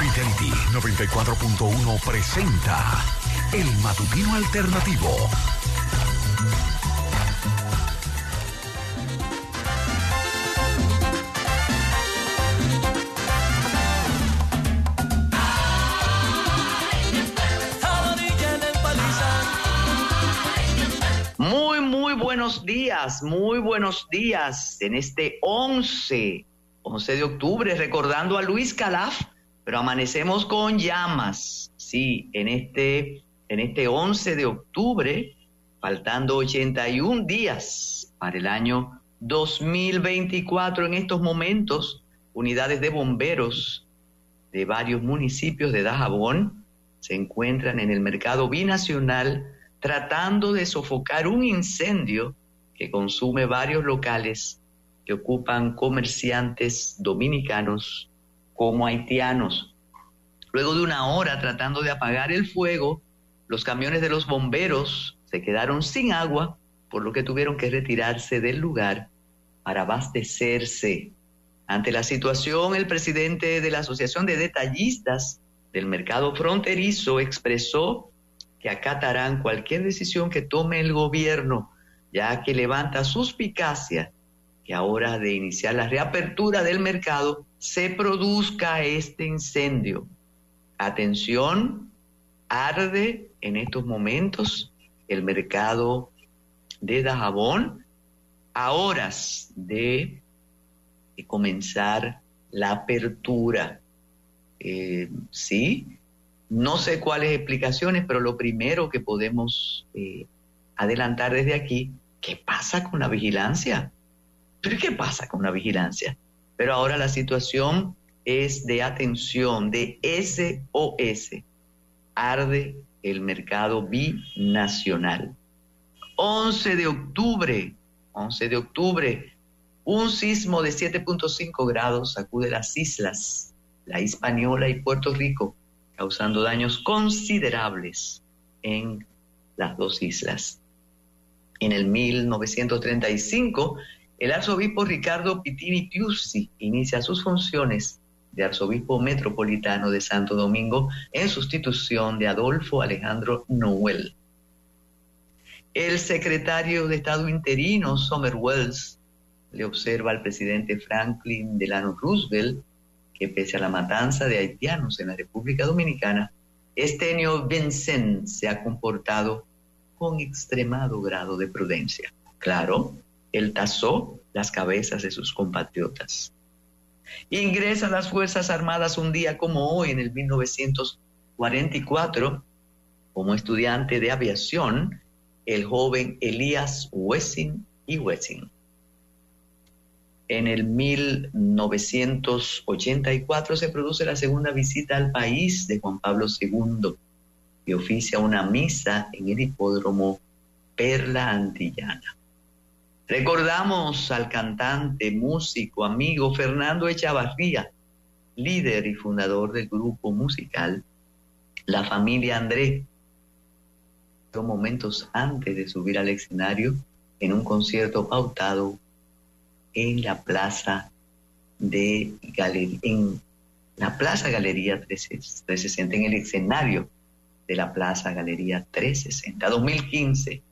Fidelity 94.1 presenta El Matutino Alternativo. Muy, muy buenos días, muy buenos días en este 11, 11 de octubre, recordando a Luis Calaf, pero amanecemos con llamas, sí, en este, en este 11 de octubre, faltando 81 días para el año 2024 en estos momentos, unidades de bomberos de varios municipios de Dajabón se encuentran en el mercado binacional tratando de sofocar un incendio que consume varios locales que ocupan comerciantes dominicanos como haitianos. Luego de una hora tratando de apagar el fuego, los camiones de los bomberos se quedaron sin agua, por lo que tuvieron que retirarse del lugar para abastecerse. Ante la situación, el presidente de la Asociación de Detallistas del Mercado Fronterizo expresó que acatarán cualquier decisión que tome el gobierno, ya que levanta suspicacia que ahora de iniciar la reapertura del mercado se produzca este incendio. Atención, arde en estos momentos el mercado de Dajabón a horas de, comenzar la apertura. Eh, sí, no sé cuáles explicaciones, pero lo primero que podemos eh, adelantar desde aquí, ¿qué pasa con la vigilancia? ¿Pero qué pasa con la vigilancia? Pero ahora la situación es de atención, de SOS. Arde el mercado binacional. 11 de octubre, 11 de octubre, un sismo de 7.5 grados sacude las islas, la Hispaniola y Puerto Rico causando daños considerables en las dos islas. En el 1935, el arzobispo Ricardo Pitini Piuzzi inicia sus funciones de arzobispo metropolitano de Santo Domingo en sustitución de Adolfo Alejandro Noel. El secretario de Estado interino, Summer Wells, le observa al presidente Franklin Delano Roosevelt que pese a la matanza de haitianos en la República Dominicana, Estenio Vincent se ha comportado con extremado grado de prudencia. Claro, él tasó las cabezas de sus compatriotas. Ingresa a las Fuerzas Armadas un día como hoy, en el 1944, como estudiante de aviación, el joven Elías Wessing y Wessing en el 1984 se produce la segunda visita al país de Juan Pablo II y oficia una misa en el hipódromo Perla Antillana. Recordamos al cantante, músico, amigo Fernando Echavarría, líder y fundador del grupo musical La Familia André. Momentos antes de subir al escenario en un concierto pautado en la plaza de Galería, en la Plaza Galería 360, en el escenario de la Plaza Galería 360, 2015,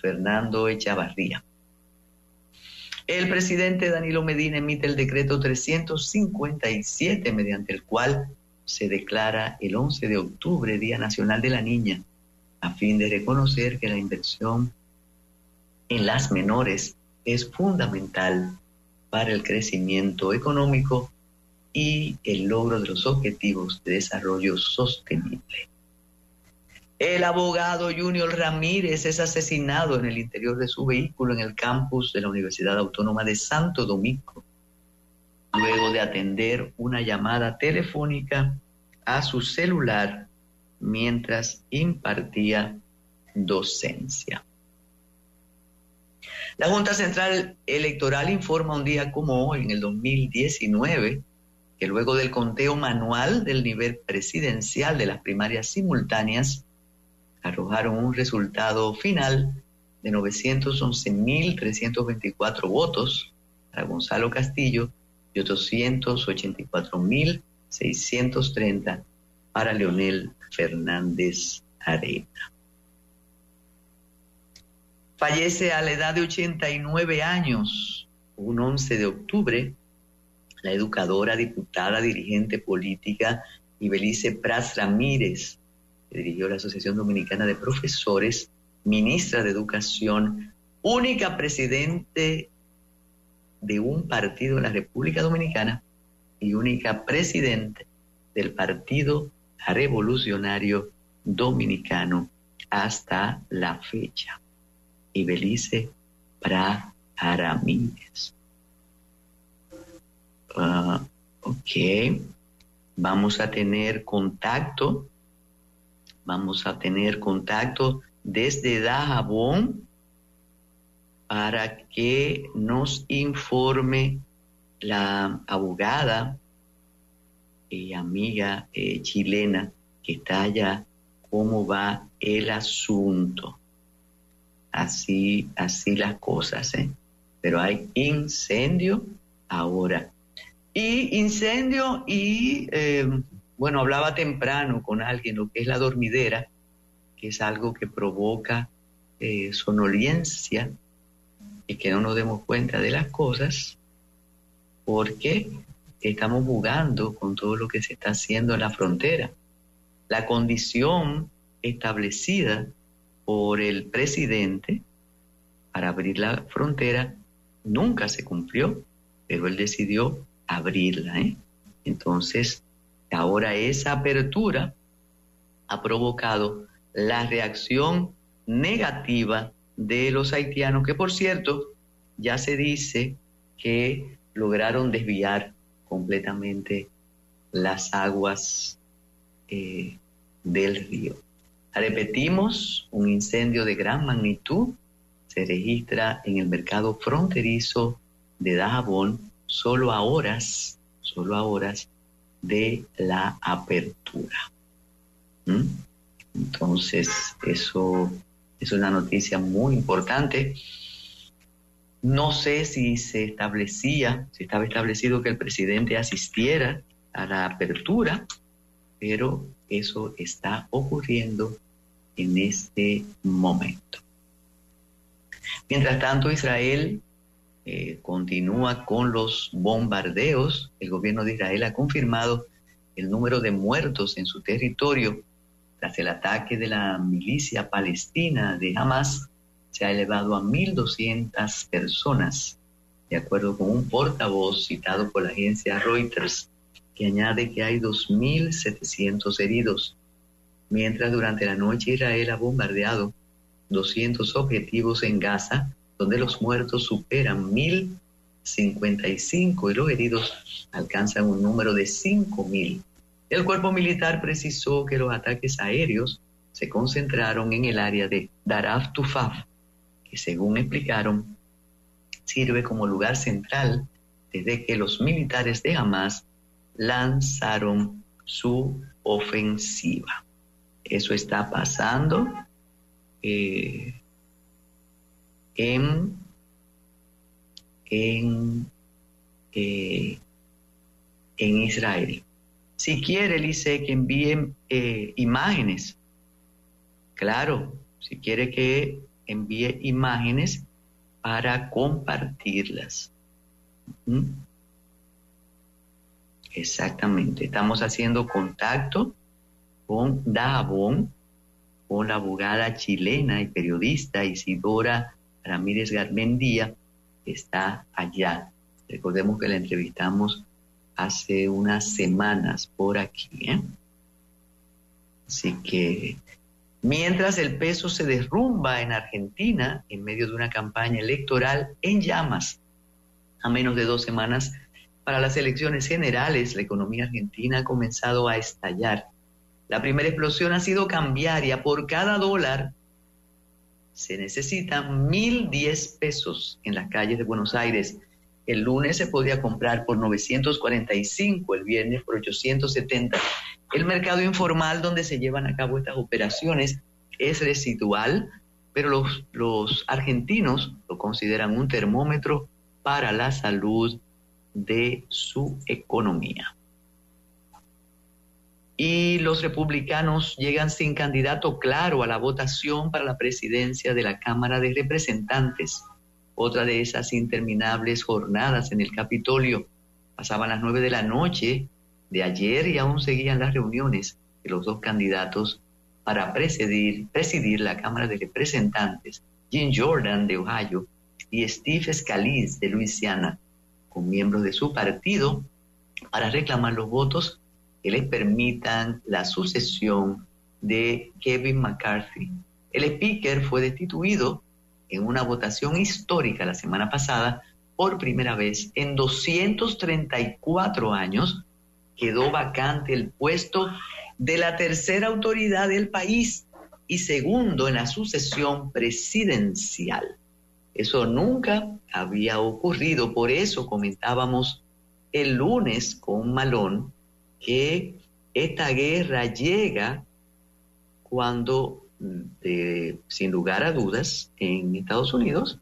Fernando Echavarría. El presidente Danilo Medina emite el decreto 357 mediante el cual se declara el 11 de octubre Día Nacional de la Niña, a fin de reconocer que la inversión en las menores es fundamental para el crecimiento económico y el logro de los objetivos de desarrollo sostenible. El abogado Junior Ramírez es asesinado en el interior de su vehículo en el campus de la Universidad Autónoma de Santo Domingo, luego de atender una llamada telefónica a su celular mientras impartía docencia. La Junta Central Electoral informa un día como hoy, en el 2019, que luego del conteo manual del nivel presidencial de las primarias simultáneas, arrojaron un resultado final de 911.324 votos para Gonzalo Castillo y 884.000 630 para Leonel Fernández Arena. Fallece a la edad de 89 años, un 11 de octubre, la educadora, diputada, dirigente política Ibelice Pras Ramírez, dirigió la Asociación Dominicana de Profesores, ministra de Educación, única presidente de un partido en la República Dominicana y única presidente del Partido Revolucionario Dominicano hasta la fecha. Y Belice Pra. Ah, ok, vamos a tener contacto, vamos a tener contacto desde Dajabón para que nos informe la abogada y amiga eh, chilena que está allá cómo va el asunto. Así, así las cosas, ¿eh? Pero hay incendio ahora. Y incendio y, eh, bueno, hablaba temprano con alguien lo que es la dormidera, que es algo que provoca eh, sonolencia y que no nos demos cuenta de las cosas porque estamos jugando con todo lo que se está haciendo en la frontera. La condición establecida por el presidente para abrir la frontera nunca se cumplió, pero él decidió abrirla. ¿eh? Entonces, ahora esa apertura ha provocado la reacción negativa de los haitianos, que por cierto, ya se dice que lograron desviar completamente las aguas eh, del río. Repetimos, un incendio de gran magnitud se registra en el mercado fronterizo de Dajabón solo a horas, solo a horas de la apertura. ¿Mm? Entonces, eso es una noticia muy importante. No sé si se establecía, si estaba establecido que el presidente asistiera a la apertura, pero eso está ocurriendo en este momento. Mientras tanto, Israel eh, continúa con los bombardeos. El gobierno de Israel ha confirmado el número de muertos en su territorio tras el ataque de la milicia palestina de Hamas, se ha elevado a 1.200 personas, de acuerdo con un portavoz citado por la agencia Reuters, que añade que hay 2.700 heridos, mientras durante la noche Israel ha bombardeado 200 objetivos en Gaza, donde los muertos superan 1.055 y los heridos alcanzan un número de 5.000. El cuerpo militar precisó que los ataques aéreos se concentraron en el área de Daraf Tufaf, que según explicaron, sirve como lugar central desde que los militares de Hamas lanzaron su ofensiva. Eso está pasando eh, en, en, eh, en Israel. Si quiere, dice que envíen eh, imágenes. Claro, si quiere que envíe imágenes para compartirlas. Exactamente. Estamos haciendo contacto con Dajabón, con la abogada chilena y periodista Isidora Ramírez Garmendía, está allá. Recordemos que la entrevistamos hace unas semanas por aquí. ¿eh? Así que mientras el peso se derrumba en Argentina en medio de una campaña electoral en llamas, a menos de dos semanas para las elecciones generales, la economía argentina ha comenzado a estallar. La primera explosión ha sido cambiaria. Por cada dólar se necesitan mil diez pesos en las calles de Buenos Aires el lunes se podía comprar por 945, el viernes por 870. El mercado informal donde se llevan a cabo estas operaciones es residual, pero los, los argentinos lo consideran un termómetro para la salud de su economía. Y los republicanos llegan sin candidato claro a la votación para la presidencia de la Cámara de Representantes. Otra de esas interminables jornadas en el Capitolio. Pasaban las nueve de la noche de ayer y aún seguían las reuniones de los dos candidatos para presidir, presidir la Cámara de Representantes, Jim Jordan de Ohio y Steve Scalise de Luisiana, con miembros de su partido, para reclamar los votos que permitan la sucesión de Kevin McCarthy. El speaker fue destituido en una votación histórica la semana pasada por primera vez en 234 años. Quedó vacante el puesto de la tercera autoridad del país y segundo en la sucesión presidencial. Eso nunca había ocurrido, por eso comentábamos el lunes con Malón que esta guerra llega cuando, sin lugar a dudas, en Estados Unidos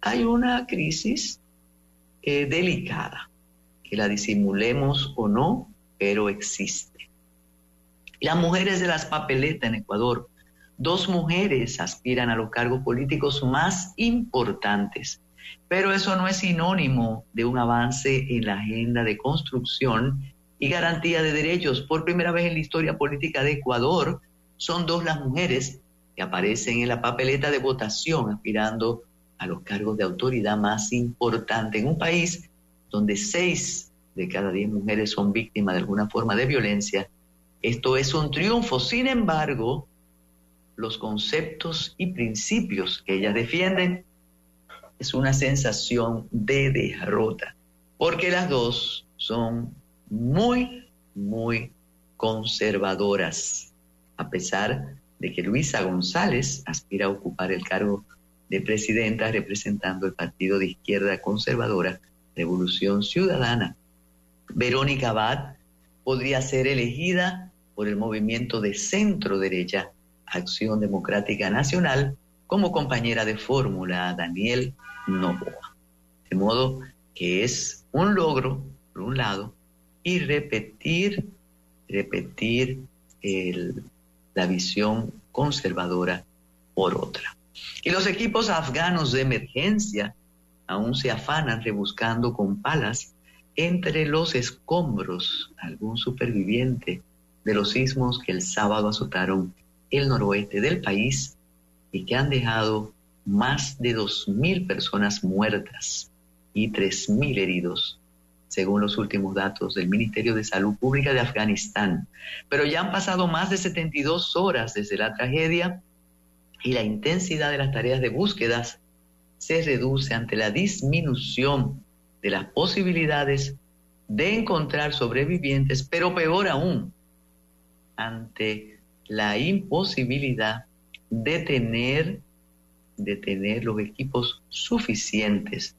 hay una crisis eh, delicada, que la disimulemos o no, pero existe. Las mujeres de las papeletas en Ecuador, dos mujeres aspiran a los cargos políticos más importantes, pero eso no es sinónimo de un avance en la agenda de construcción y garantía de derechos. Por primera vez en la historia política de Ecuador, son dos las mujeres que aparecen en la papeleta de votación aspirando a los cargos de autoridad más importantes en un país donde seis de cada diez mujeres son víctimas de alguna forma de violencia. Esto es un triunfo. Sin embargo, los conceptos y principios que ellas defienden es una sensación de derrota, porque las dos son muy, muy conservadoras, a pesar de que Luisa González aspira a ocupar el cargo de presidenta representando el partido de izquierda conservadora Revolución Ciudadana. Verónica Abad podría ser elegida por el movimiento de centro derecha Acción Democrática Nacional como compañera de fórmula Daniel Novoa. De modo que es un logro, por un lado, y repetir, repetir la visión conservadora por otra. Y los equipos afganos de emergencia aún se afanan rebuscando con palas entre los escombros algún superviviente de los sismos que el sábado azotaron el noroeste del país y que han dejado más de 2.000 personas muertas y 3.000 heridos según los últimos datos del Ministerio de Salud Pública de Afganistán. Pero ya han pasado más de 72 horas desde la tragedia y la intensidad de las tareas de búsquedas se reduce ante la disminución de las posibilidades de encontrar sobrevivientes, pero peor aún, ante la imposibilidad de tener, de tener los equipos suficientes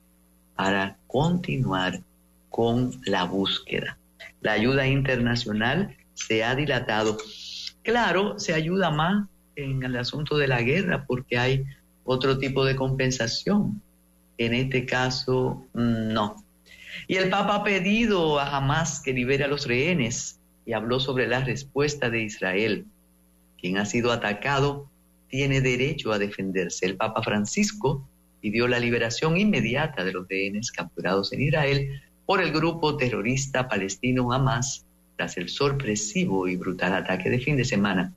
para continuar con la búsqueda. La ayuda internacional se ha dilatado. Claro, se ayuda más en el asunto de la guerra porque hay otro tipo de compensación. En este caso, no. Y el Papa ha pedido a Hamas que libere a los rehenes y habló sobre la respuesta de Israel. Quien ha sido atacado tiene derecho a defenderse. El Papa Francisco pidió la liberación inmediata de los rehenes capturados en Israel por el grupo terrorista palestino Hamas tras el sorpresivo y brutal ataque de fin de semana.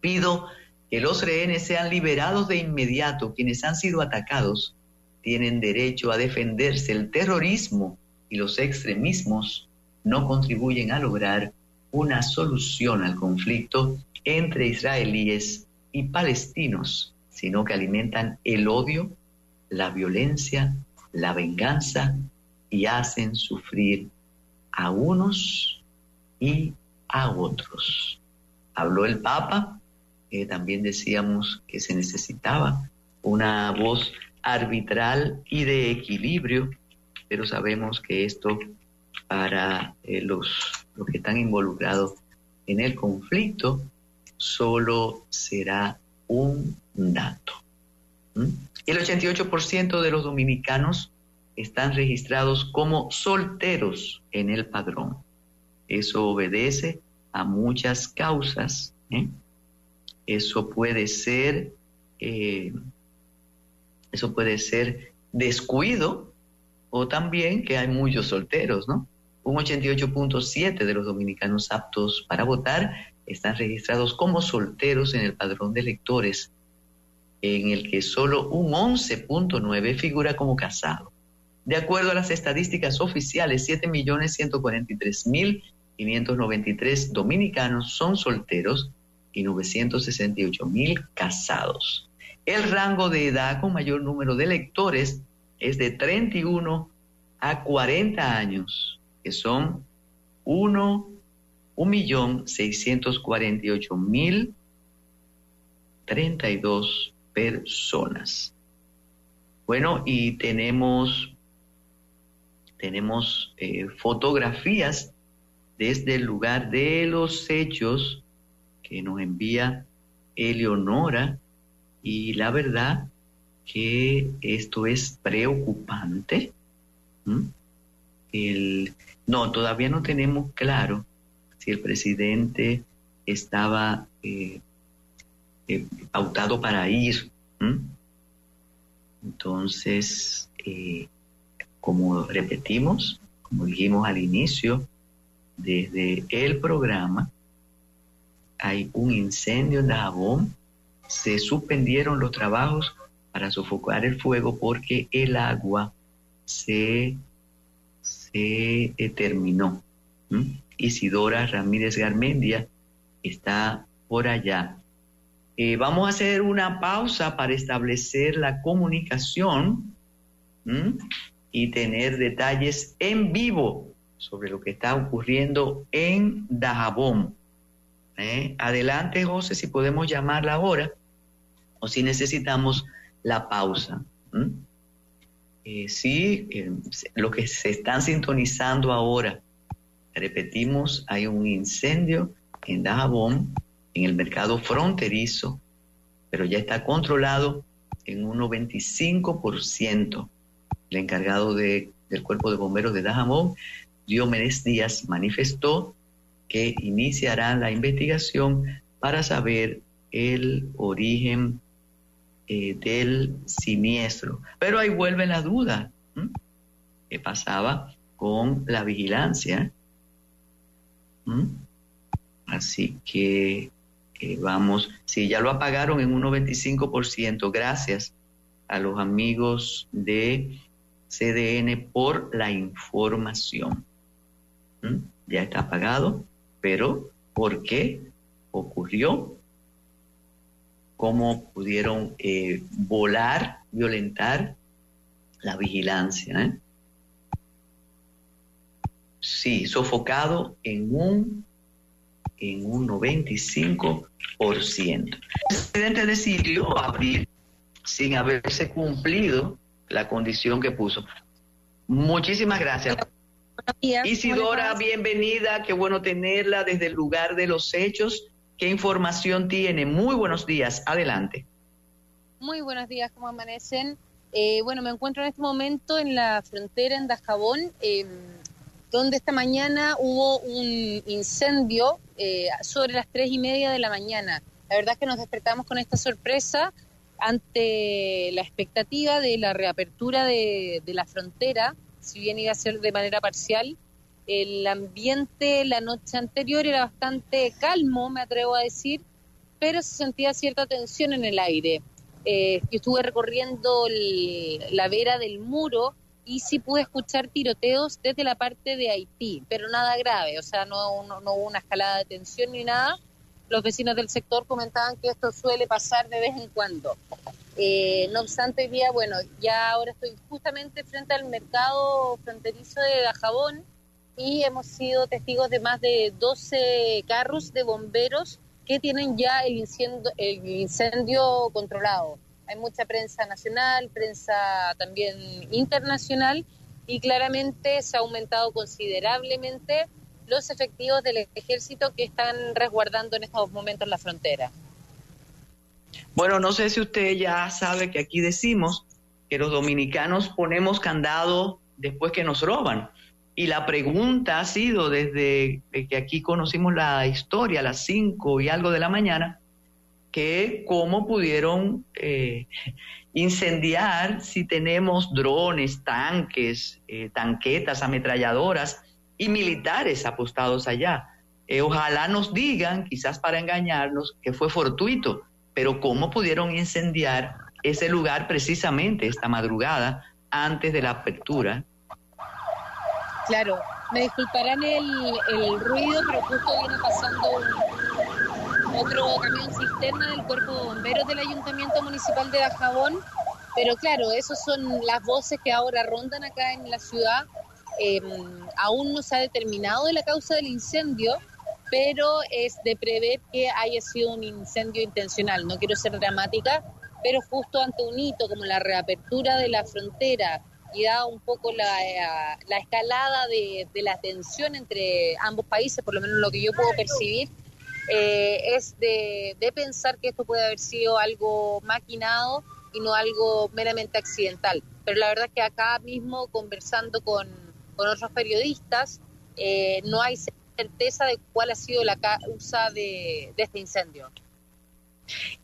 Pido que los rehenes sean liberados de inmediato. Quienes han sido atacados tienen derecho a defenderse. El terrorismo y los extremismos no contribuyen a lograr una solución al conflicto entre israelíes y palestinos, sino que alimentan el odio, la violencia, la venganza y hacen sufrir a unos y a otros. Habló el Papa, eh, también decíamos que se necesitaba una voz arbitral y de equilibrio, pero sabemos que esto para eh, los, los que están involucrados en el conflicto solo será un dato. El 88% de los dominicanos están registrados como solteros en el padrón. Eso obedece a muchas causas. ¿eh? Eso puede ser, eh, eso puede ser descuido o también que hay muchos solteros, ¿no? Un 88.7 de los dominicanos aptos para votar están registrados como solteros en el padrón de electores, en el que solo un 11.9 figura como casado. De acuerdo a las estadísticas oficiales, 7.143.593 dominicanos son solteros y 968.000 casados. El rango de edad con mayor número de electores es de 31 a 40 años, que son 1 1.648.032 personas. Bueno, y tenemos, tenemos eh, fotografías desde el lugar de los hechos que nos envía Eleonora y la verdad que esto es preocupante. El, no, todavía no tenemos claro si el presidente estaba eh, eh, pautado para ir. Entonces, eh, como repetimos, como dijimos al inicio, desde el programa hay un incendio en Dajabón, se suspendieron los trabajos para sofocar el fuego porque el agua se, se terminó. Isidora Ramírez Garmendia está por allá. Eh, vamos a hacer una pausa para establecer la comunicación y tener detalles en vivo sobre lo que está ocurriendo en Dajabón. ¿Eh? Adelante, José, si podemos llamarla ahora o si necesitamos la pausa. Eh, sí, lo que se están sintonizando ahora Repetimos, hay un incendio en Dajabón, en el mercado fronterizo, pero ya está controlado en un 95%. El encargado del Cuerpo de Bomberos de Dajabón, Diomedes Díaz, manifestó que iniciará la investigación para saber el origen eh, del siniestro. Pero ahí vuelve la duda. ¿Qué pasaba con la vigilancia? Así que eh, vamos, si ya lo apagaron en un 95%, gracias a los amigos de CDN por la información. Ya está apagado, pero ¿por qué ocurrió? ¿Cómo pudieron eh, volar, violentar la vigilancia? ¿eh? Sí, sofocado en un, en un 95%. El presidente decidió abrir sin haberse cumplido la condición que puso. Muchísimas gracias. Isidora, bienvenida, qué bueno tenerla desde el lugar de los hechos. ¿Qué información tiene? Muy buenos días, adelante. Muy buenos días, ¿cómo amanecen? Eh, bueno, me encuentro en este momento en la frontera en Dajabón. Eh, donde esta mañana hubo un incendio eh, sobre las tres y media de la mañana. La verdad es que nos despertamos con esta sorpresa ante la expectativa de la reapertura de, la frontera, si bien iba a ser de manera parcial. El ambiente la noche anterior era bastante calmo, me atrevo a decir, pero se sentía cierta tensión en el aire. Eh, estuve recorriendo la vera del muro y sí pude escuchar tiroteos desde la parte de Haití, pero nada grave, o sea, no, no, hubo una escalada de tensión ni nada. Los vecinos del sector comentaban que esto suele pasar de vez en cuando. Eh, no obstante, hoy día, bueno, ya ahora estoy justamente frente al mercado fronterizo de Dajabón y hemos sido testigos de más de 12 carros de bomberos que tienen ya el incendio, el incendio controlado hay mucha prensa nacional, prensa también internacional y claramente se ha aumentado considerablemente los efectivos del ejército que están resguardando en estos momentos la frontera. Bueno, no sé si usted ya sabe que aquí decimos que los dominicanos ponemos candado después que nos roban. Y la pregunta ha sido desde que aquí conocimos la historia a las 5 y algo de la mañana, que cómo pudieron eh, incendiar si tenemos drones, tanques, eh, tanquetas, ametralladoras y militares apostados allá. Eh, ojalá nos digan, quizás para engañarnos, que fue fortuito, pero cómo pudieron incendiar ese lugar precisamente esta madrugada antes de la apertura. Claro, me disculparán el, el ruido, pero justo viene pasando otro camión cisterna del Cuerpo de Bomberos del Ayuntamiento Municipal de Dajabón. Pero claro, esas son las voces que ahora rondan acá en la ciudad. Em, aún no se ha determinado la causa del incendio, pero es de prever que haya sido un incendio intencional. No quiero ser dramática, pero justo ante un hito como la reapertura de la frontera y da un poco la, eh, la escalada de, de, la tensión entre ambos países, por lo menos lo que yo puedo percibir, eh, es de, de, pensar que esto puede haber sido algo maquinado y no algo meramente accidental. Pero la verdad es que acá mismo, conversando con, con otros periodistas, eh, no hay certeza de cuál ha sido la causa de, de este incendio.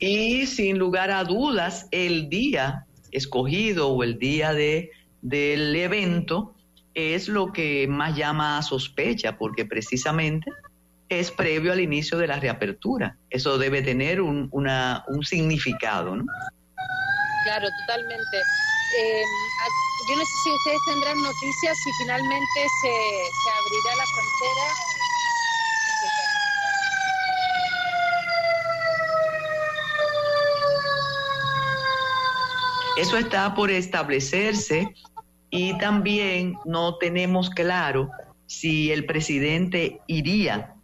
Y sin lugar a dudas, el día escogido o el día de, del evento es lo que más llama a sospecha, porque precisamente es previo al inicio de la reapertura. Eso debe tener un, una, un significado, ¿no? Claro, totalmente. Eh, yo no sé si ustedes tendrán noticias si finalmente se, se abrirá la frontera. Eso está por establecerse y también no tenemos claro si el presidente iría,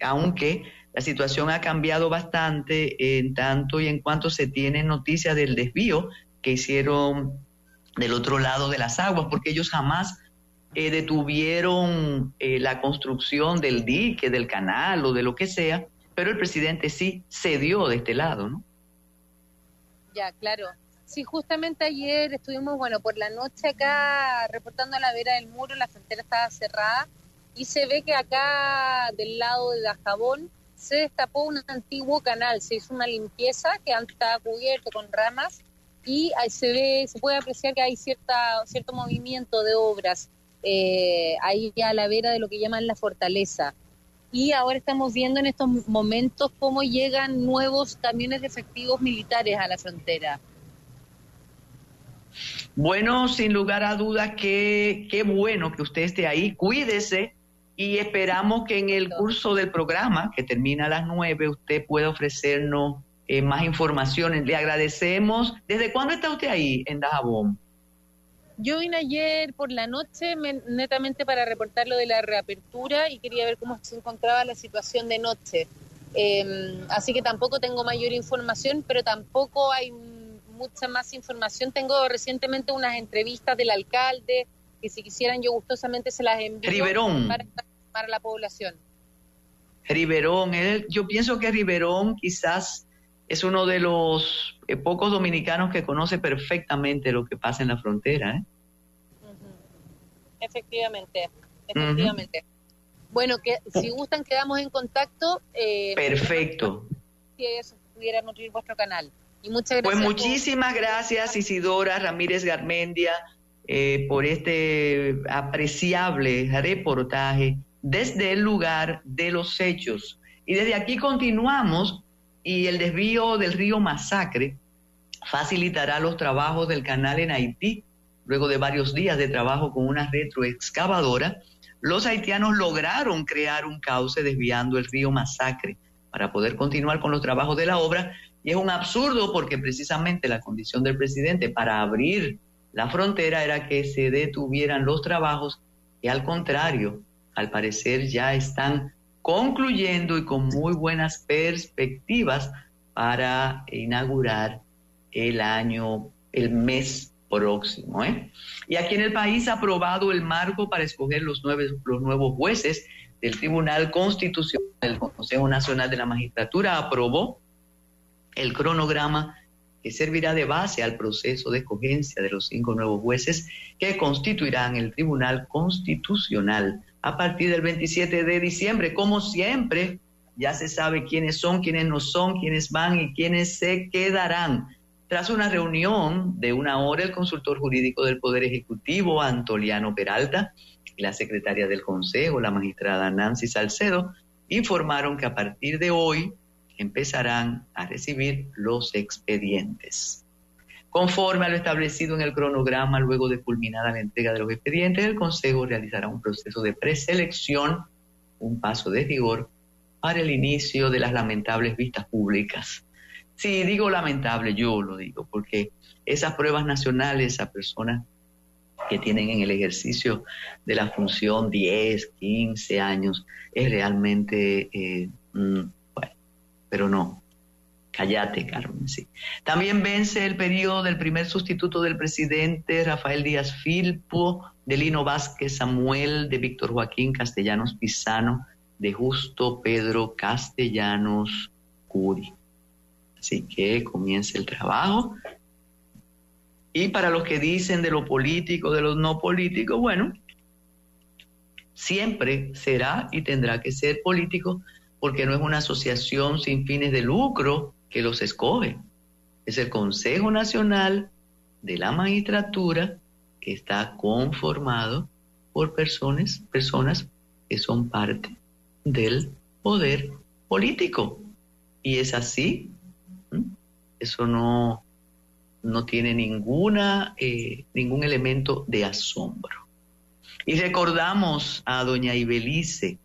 aunque la situación ha cambiado bastante en tanto y en cuanto se tienen noticias del desvío que hicieron del otro lado de las aguas, porque ellos jamás eh, detuvieron eh, la construcción del dique, del canal o de lo que sea, pero el presidente sí cedió de este lado, ¿no? Ya, claro. Sí, justamente ayer estuvimos, bueno, por la noche acá reportando a la vera del muro, la frontera estaba cerrada y se ve que acá del lado de Dajabón se destapó un antiguo canal, se hizo una limpieza que antes estaba cubierto con ramas y se ve, se puede apreciar que hay cierta, cierto movimiento de obras eh, ahí a la vera de lo que llaman la fortaleza. Y ahora estamos viendo en estos momentos cómo llegan nuevos camiones de efectivos militares a la frontera. Bueno, sin lugar a dudas, qué, qué bueno que usted esté ahí. Cuídese y esperamos que en el curso del programa, que termina a las nueve, usted pueda ofrecernos eh, más informaciones. Le agradecemos. ¿Desde cuándo está usted ahí en Dajabón? Yo vine ayer por la noche netamente para reportar lo de la reapertura y quería ver cómo se encontraba la situación de noche. Eh, así que tampoco tengo mayor información, pero tampoco hay mucha más información. Tengo recientemente unas entrevistas del alcalde, que si quisieran yo gustosamente se las envío Riverón. Para, para la población. Riverón, él, yo pienso que Riverón quizás es uno de los eh, pocos dominicanos que conoce perfectamente lo que pasa en la frontera. ¿eh? Uh -huh. Efectivamente, efectivamente. Uh -huh. Bueno, que si gustan quedamos en contacto. Eh, Perfecto. Si eso pudiera nutrir vuestro canal. Y muchas pues gracias. Pues muchísimas por... gracias Isidora Ramírez Garmendia eh, por este apreciable reportaje desde el lugar de los hechos. Y desde aquí continuamos y el desvío del río Masacre facilitará los trabajos del canal en Haití. Luego de varios días de trabajo con una retroexcavadora, los haitianos lograron crear un cauce desviando el río Masacre para poder continuar con los trabajos de la obra. Y es un absurdo porque precisamente la condición del presidente para abrir la frontera era que se detuvieran los trabajos y al contrario, al parecer ya están concluyendo y con muy buenas perspectivas para inaugurar el año, el mes próximo. ¿eh? Y aquí en el país ha aprobado el marco para escoger los, nueve, los nuevos jueces del Tribunal Constitucional. El Consejo Nacional de la Magistratura aprobó el cronograma que servirá de base al proceso de escogencia de los cinco nuevos jueces que constituirán el Tribunal Constitucional a partir del 27 de diciembre. Como siempre, ya se sabe quiénes son, quiénes no son, quiénes van y quiénes se quedarán. Tras una reunión de una hora, el consultor jurídico del Poder Ejecutivo, Antoliano Peralta, y la secretaria del Consejo, la magistrada Nancy Salcedo, informaron que a partir de hoy empezarán a recibir los expedientes. Conforme a lo establecido en el cronograma, luego de culminada la entrega de los expedientes, el Consejo realizará un proceso de preselección, un paso de rigor, para el inicio de las lamentables vistas públicas. Sí, digo lamentable, yo lo digo, porque esas pruebas nacionales a personas que tienen en el ejercicio de la función 10, 15 años, es realmente, eh, mm, bueno, pero no, Cállate, Carmen, sí. También vence el periodo del primer sustituto del presidente Rafael Díaz Filpo, de Lino Vázquez Samuel, de Víctor Joaquín Castellanos Pisano, de Justo Pedro Castellanos Curi. Así que comienza el trabajo y para los que dicen de lo político, de lo no político, bueno, siempre será y tendrá que ser político porque no es una asociación sin fines de lucro que los escoge. Es el Consejo Nacional de la Magistratura que está conformado por personas, personas que son parte del poder político. Y es así. Eso no, no tiene ninguna, eh, ningún elemento de asombro. Y recordamos a doña Ibelice,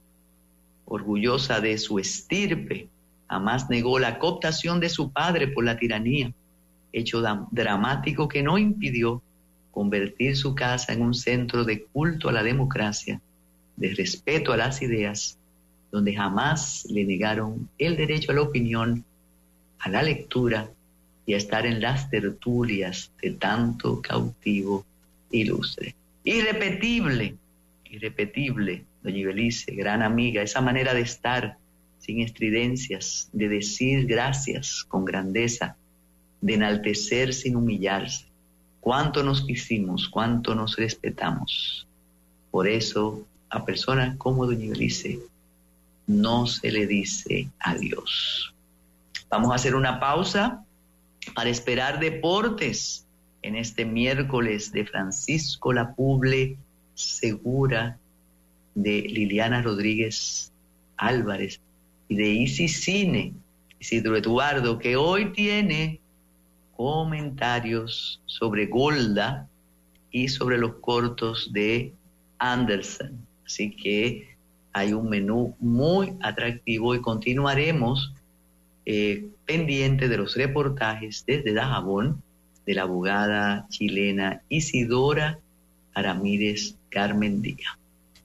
orgullosa de su estirpe, jamás negó la cooptación de su padre por la tiranía, hecho dramático que no impidió convertir su casa en un centro de culto a la democracia, de respeto a las ideas, donde jamás le negaron el derecho a la opinión, a la lectura y a estar en las tertulias de tanto cautivo ilustre. Irrepetible, irrepetible, doña Ibelice, gran amiga, esa manera de estar sin estridencias, de decir gracias con grandeza, de enaltecer sin humillarse. Cuánto nos quisimos, cuánto nos respetamos. Por eso, a personas como doña Ibelice, no se le dice adiós. Vamos a hacer una pausa para esperar deportes en este miércoles de Francisco Lapuble Segura, de Liliana Rodríguez Álvarez y de Isi Cine, Isidro Eduardo, que hoy tiene comentarios sobre Golda y sobre los cortos de Anderson. Así que hay un menú muy atractivo y continuaremos eh, pendiente de los reportajes desde Dajabón de la abogada chilena Isidora Aramírez Carmen Díaz.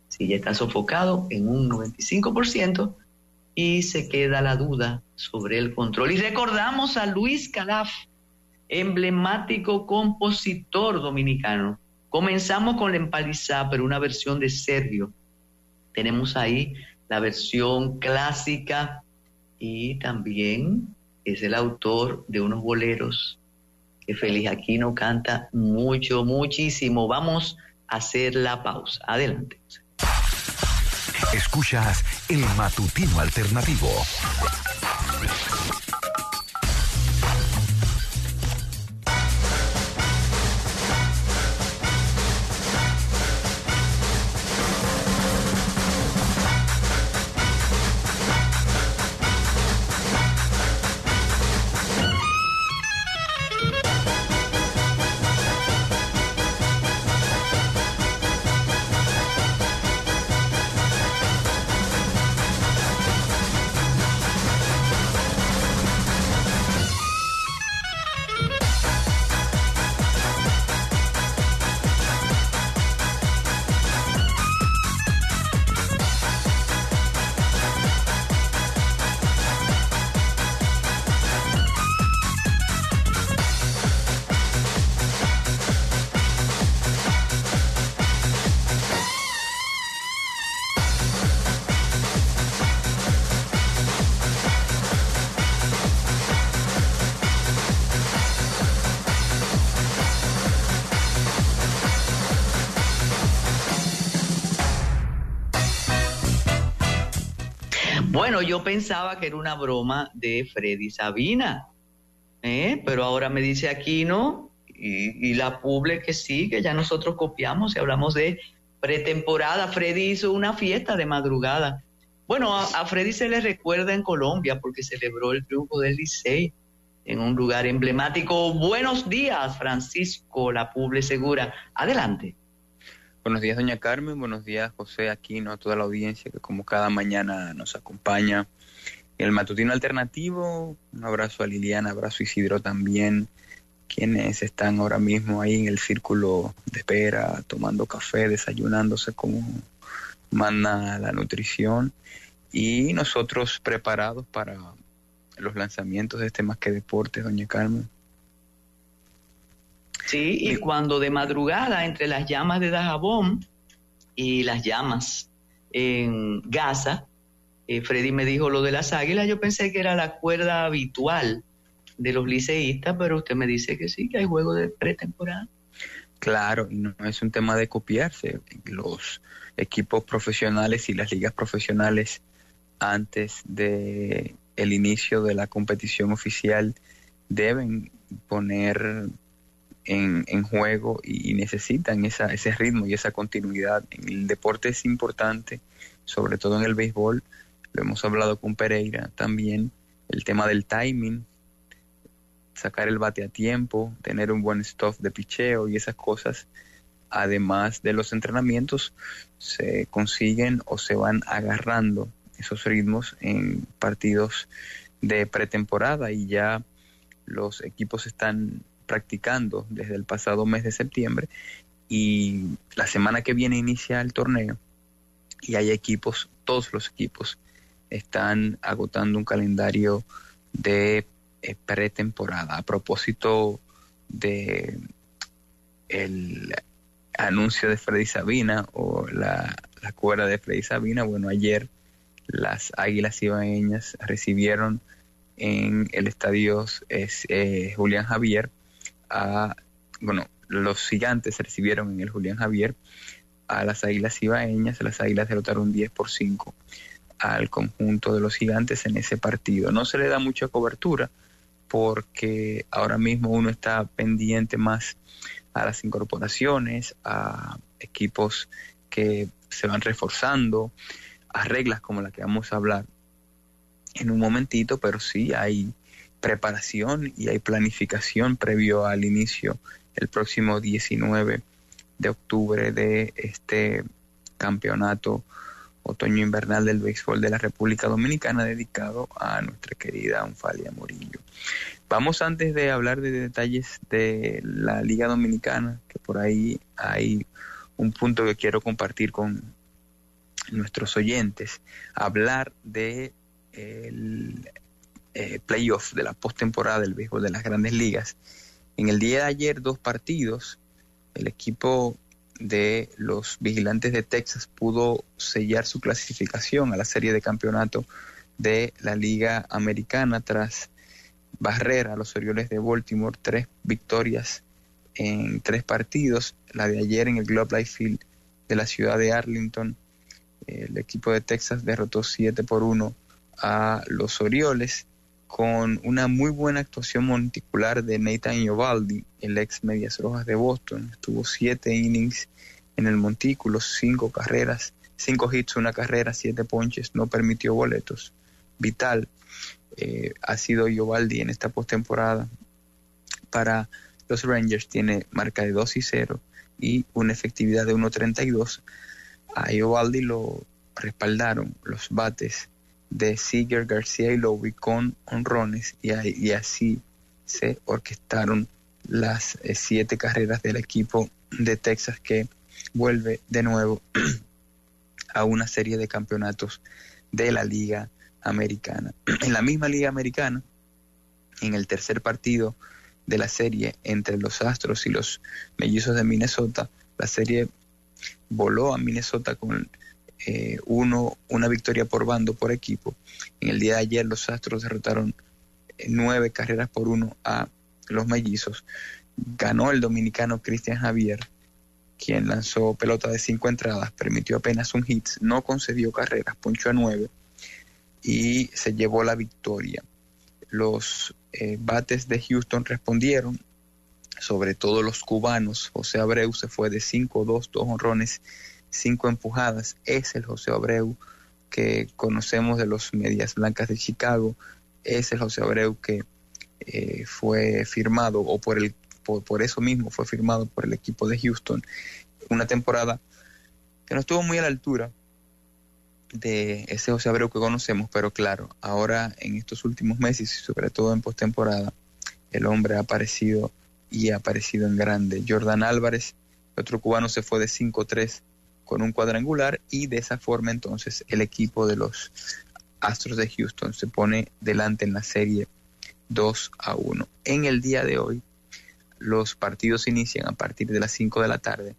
Si ya está sofocado en un 95% y se queda la duda sobre el control. Y recordamos a Luis Calaf, emblemático compositor dominicano. Comenzamos con la empalizá, pero una versión de Sergio. Tenemos ahí la versión clásica y también es el autor de unos boleros que Feliz Aquino canta mucho, muchísimo. Vamos a hacer la pausa. Adelante. Escuchas el matutino alternativo. Pensaba que era una broma de Freddy Sabina, ¿eh? pero ahora me dice aquí no, y, la Publi que sí, que ya nosotros copiamos y hablamos de pretemporada. Freddy hizo una fiesta de madrugada. Bueno, a, Freddy se le recuerda en Colombia porque celebró el triunfo del Licey en un lugar emblemático. Buenos días, Francisco, la Puble Segura. Adelante. Buenos días, doña Carmen. Buenos días, José Aquino, a toda la audiencia que como cada mañana nos acompaña. El matutino alternativo, un abrazo a Liliana, abrazo a Isidro también, quienes están ahora mismo ahí en el círculo de espera, tomando café, desayunándose como manda la nutrición y nosotros preparados para los lanzamientos de este Más que Deportes, doña Carmen. Sí, y cuando de madrugada entre las llamas de Dajabón y las llamas en Gaza, Freddy me dijo lo de las águilas, yo pensé que era la cuerda habitual de los liceístas, pero usted me dice que sí, que hay juego de pretemporada. Claro, y no es un tema de copiarse. Los equipos profesionales y las ligas profesionales antes de el inicio de la competición oficial deben poner en, en juego y, necesitan esa, ese ritmo y esa continuidad. El deporte es importante, sobre todo en el béisbol, lo hemos hablado con Pereira también, el tema del timing, sacar el bate a tiempo, tener un buen stuff de picheo y esas cosas, además de los entrenamientos, se consiguen o se van agarrando esos ritmos en partidos de pretemporada y ya los equipos están practicando desde el pasado mes de septiembre y la semana que viene inicia el torneo y hay equipos, todos los equipos están agotando un calendario de eh, pretemporada. A propósito de el anuncio de Freddy Sabina o la, la cuerda de Freddy Sabina, bueno, ayer las Águilas Ibaeñas recibieron en el estadio eh, Julián Javier a, bueno, los gigantes recibieron en el Julián Javier a las Águilas Ibaeñas, las Águilas derrotaron 10 por 5 al conjunto de los gigantes en ese partido. No se le da mucha cobertura porque ahora mismo uno está pendiente más a las incorporaciones, a equipos que se van reforzando, a reglas como la que vamos a hablar en un momentito, pero sí hay preparación y hay planificación previo al inicio el próximo 19 de octubre de este campeonato otoño invernal del béisbol de la República Dominicana dedicado a nuestra querida Onfalia Murillo. Vamos antes de hablar de detalles de la Liga Dominicana, que por ahí hay un punto que quiero compartir con nuestros oyentes, hablar de el eh, playoff de la postemporada del béisbol de las grandes ligas. En el día de ayer, dos partidos, el equipo de los vigilantes de Texas pudo sellar su clasificación a la serie de campeonato de la Liga Americana tras barrer a los Orioles de Baltimore tres victorias en tres partidos, la de ayer en el Globe Life Field de la ciudad de Arlington. El equipo de Texas derrotó 7 por 1 a los Orioles con una muy buena actuación monticular de Nathan Iovaldi, el ex Medias Rojas de Boston. Estuvo siete innings en el montículo, cinco carreras, cinco hits, una carrera, siete ponches, no permitió boletos. Vital eh, ha sido Iovaldi en esta postemporada. Para los Rangers tiene marca de 2 y 0 y una efectividad de 1.32. A Iovaldi lo respaldaron los bates de Seager, García y Lowry con honrones y, y así se orquestaron las eh, siete carreras del equipo de Texas que vuelve de nuevo a una serie de campeonatos de la Liga Americana. En la misma Liga Americana, en el tercer partido de la serie entre los Astros y los Mellizos de Minnesota, la serie voló a Minnesota con eh, uno, una victoria por bando por equipo. En el día de ayer los Astros derrotaron eh, nueve carreras por uno a los mellizos. Ganó el dominicano Cristian Javier, quien lanzó pelota de cinco entradas, permitió apenas un hit, no concedió carreras, ponchó a nueve. y se llevó la victoria. Los eh, bates de Houston respondieron, sobre todo los cubanos. José Abreu se fue de 5-2, dos honrones, cinco empujadas. Es el José Abreu que conocemos de los Medias Blancas de Chicago. Es el José Abreu que eh, fue firmado, o por, el, por, eso mismo fue firmado por el equipo de Houston. Una temporada que no estuvo muy a la altura de ese José Abreu que conocemos, pero claro, ahora en estos últimos meses y sobre todo en postemporada, el hombre ha aparecido y ha aparecido en grande. Jordan Álvarez, otro cubano, se fue de 5-3 con un cuadrangular y de esa forma entonces el equipo de los Astros de Houston se pone delante en la serie 2 a 1. En el día de hoy los partidos inician a partir de las 5 de la tarde.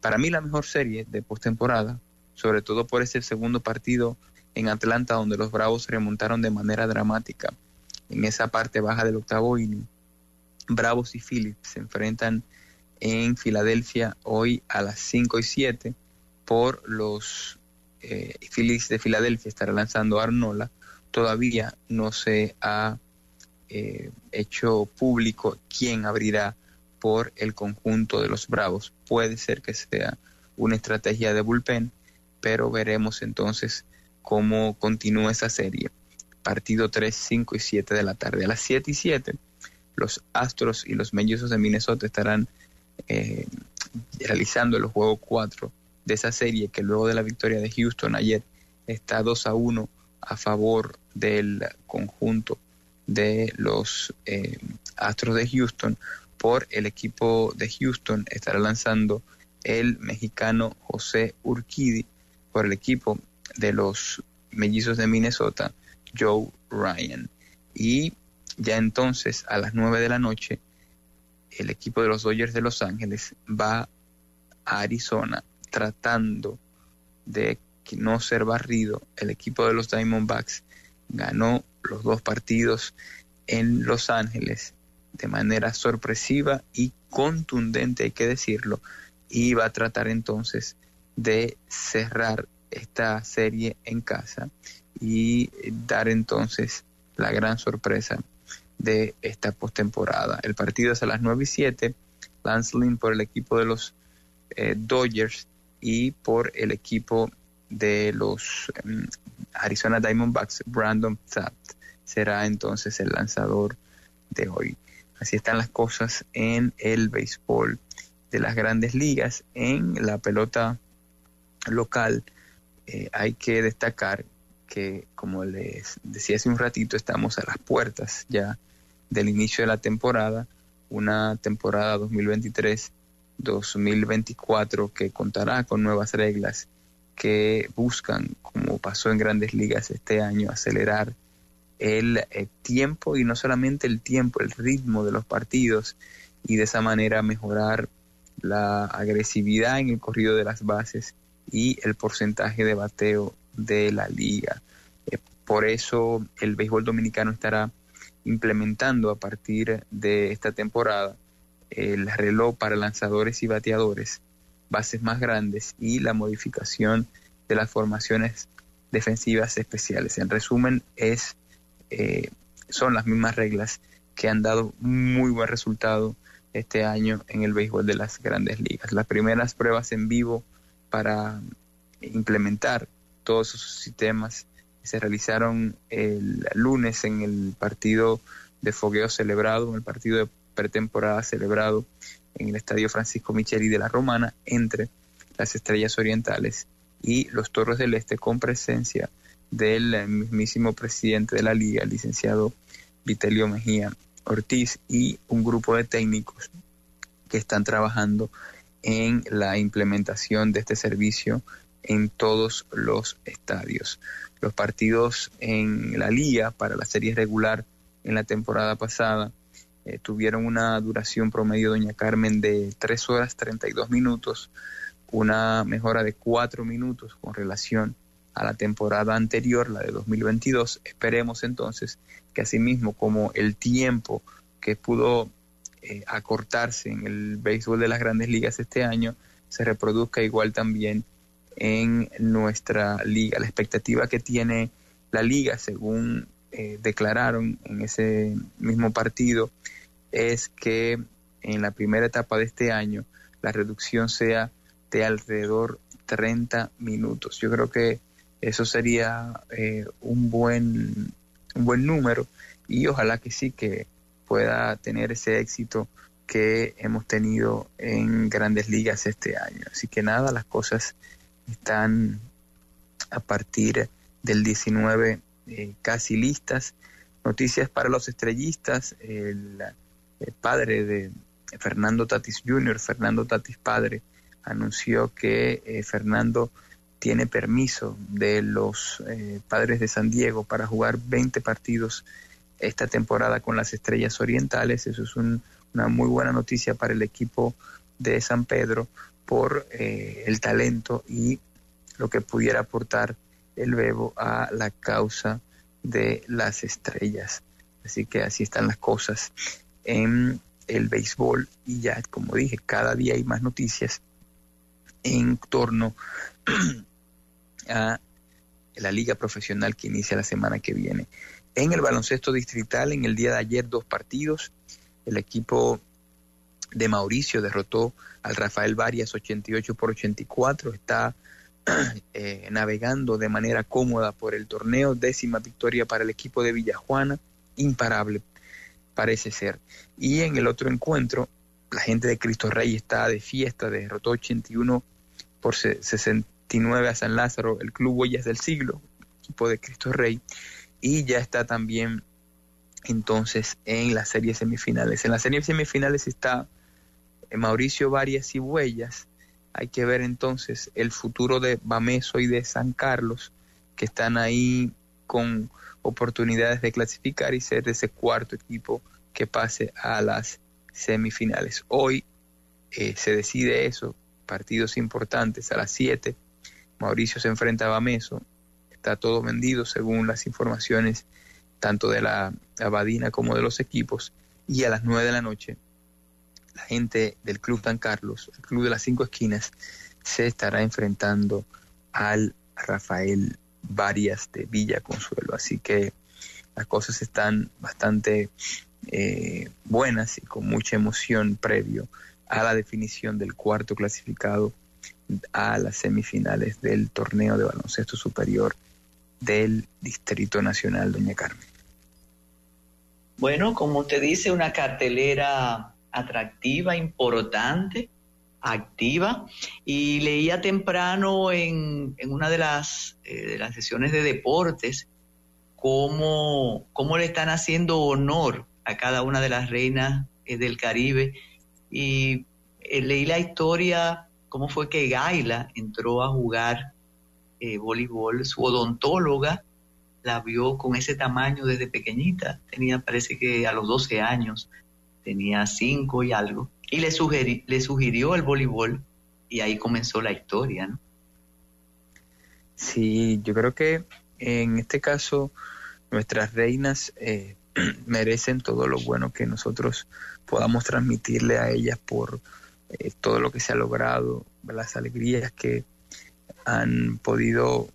Para mí la mejor serie de postemporada, sobre todo por ese segundo partido en Atlanta donde los Bravos remontaron de manera dramática en esa parte baja del octavo inning. Bravos y Phillips se enfrentan en Filadelfia hoy a las 5 y 7 por los eh, Phillies de Filadelfia estará lanzando Arnola. Todavía no se ha eh, hecho público quién abrirá por el conjunto de los Bravos. Puede ser que sea una estrategia de bullpen, pero veremos entonces cómo continúa esa serie. Partido 3, 5 y 7 de la tarde. A las 7 y 7, los Astros y los Mellizos de Minnesota estarán eh, realizando el juego 4 de esa serie que luego de la victoria de Houston ayer está 2 a 1 a favor del conjunto de los eh, Astros de Houston por el equipo de Houston estará lanzando el mexicano José Urquidi por el equipo de los mellizos de Minnesota Joe Ryan. Y ya entonces a las 9 de la noche el equipo de los Dodgers de Los Ángeles va a Arizona tratando de no ser barrido, el equipo de los Diamondbacks ganó los dos partidos en Los Ángeles de manera sorpresiva y contundente, hay que decirlo, y va a tratar entonces de cerrar esta serie en casa y dar entonces la gran sorpresa de esta postemporada. El partido es a las 9 y 7, Lance Lynn por el equipo de los eh, Dodgers y por el equipo de los em, Arizona Diamondbacks, Brandon Taft será entonces el lanzador de hoy. Así están las cosas en el béisbol de las grandes ligas. En la pelota local eh, hay que destacar que, como les decía hace un ratito, estamos a las puertas ya del inicio de la temporada, una temporada 2023 2024 que contará con nuevas reglas que buscan, como pasó en grandes ligas este año, acelerar el, eh, tiempo y no solamente el tiempo, el ritmo de los partidos y de esa manera mejorar la agresividad en el corrido de las bases y el porcentaje de bateo de la liga. Eh, por eso el béisbol dominicano estará implementando a partir de esta temporada el reloj para lanzadores y bateadores, bases más grandes y la modificación de las formaciones defensivas especiales. En resumen, es, eh, son las mismas reglas que han dado muy buen resultado este año en el béisbol de las grandes ligas. Las primeras pruebas en vivo para implementar todos esos sistemas se realizaron el lunes en el partido de fogueo celebrado, en el partido de pretemporada celebrado en el Estadio Francisco Micheli de la Romana entre las Estrellas Orientales y los Toros del Este con presencia del mismísimo presidente de la liga, el licenciado Vitelio Mejía Ortiz y un grupo de técnicos que están trabajando en la implementación de este servicio en todos los estadios. Los partidos en la liga para la serie regular en la temporada pasada eh, tuvieron una duración promedio, doña Carmen, de 3 horas 32 minutos, una mejora de 4 minutos con relación a la temporada anterior, la de 2022. Esperemos entonces que asimismo como el tiempo que pudo eh, acortarse en el béisbol de las grandes ligas este año, se reproduzca igual también en nuestra liga. La expectativa que tiene la liga, según eh, declararon en ese mismo partido, es que en la primera etapa de este año la reducción sea de alrededor 30 minutos. Yo creo que eso sería eh, un, buen, un buen número y ojalá que sí que pueda tener ese éxito que hemos tenido en grandes ligas este año. Así que nada, las cosas están a partir del 19 eh, casi listas. Noticias para los estrellistas, el, padre de Fernando Tatis Jr., Fernando Tatis padre, anunció que eh, Fernando tiene permiso de los eh, padres de San Diego para jugar 20 partidos esta temporada con las Estrellas Orientales. Eso es una muy buena noticia para el equipo de San Pedro por el talento y lo que pudiera aportar el Bebo a la causa de las estrellas. Así que así están las cosas en el béisbol y ya, como dije, cada día hay más noticias en torno a la liga profesional que inicia la semana que viene. En el baloncesto distrital, en el día de ayer, dos partidos. El equipo de Mauricio derrotó al Rafael Varias 88 por 84. Está eh, navegando de manera cómoda por el torneo. Décima victoria para el equipo de Villajuana. Imparable, parece ser. Y en el otro encuentro, la gente de Cristo Rey está de fiesta. Derrotó 81 por 69 a San Lázaro, el Club Huellas del Siglo, equipo de Cristo Rey y ya está también entonces en las series semifinales. En las series semifinales está eh, Mauricio Varias y Huellas. Hay que ver entonces el futuro de Bameso y de San Carlos, que están ahí con oportunidades de clasificar y ser ese cuarto equipo que pase a las semifinales. Hoy eh, se decide eso, partidos importantes a las 7. Mauricio se enfrenta a Bameso está todo vendido según las informaciones tanto de la Abadina como de los equipos. Y a las 9 de la noche, la gente del Club San Carlos, el Club de las Cinco Esquinas, se estará enfrentando al Rafael Varias de Villa Consuelo. Así que las cosas están bastante eh, buenas y con mucha emoción previo a la definición del cuarto clasificado a las semifinales del torneo de baloncesto superior del Distrito Nacional, doña Carmen? Bueno, como usted dice, una cartelera atractiva, importante, activa. Y leía temprano en, una de las, eh, de las sesiones de deportes cómo, cómo, le están haciendo honor a cada una de las reinas eh, del Caribe. Y eh, leí la historia, cómo fue que Gaila entró a jugar voleibol, su odontóloga la vio con ese tamaño desde pequeñita, tenía parece que a los 12 años, tenía 5 y algo, y le, sugerí, le sugirió el voleibol y ahí comenzó la historia. Sí, yo creo que en este caso nuestras reinas eh, merecen todo lo bueno que nosotros podamos transmitirle a ellas por eh, todo lo que se ha logrado, las alegrías que han podido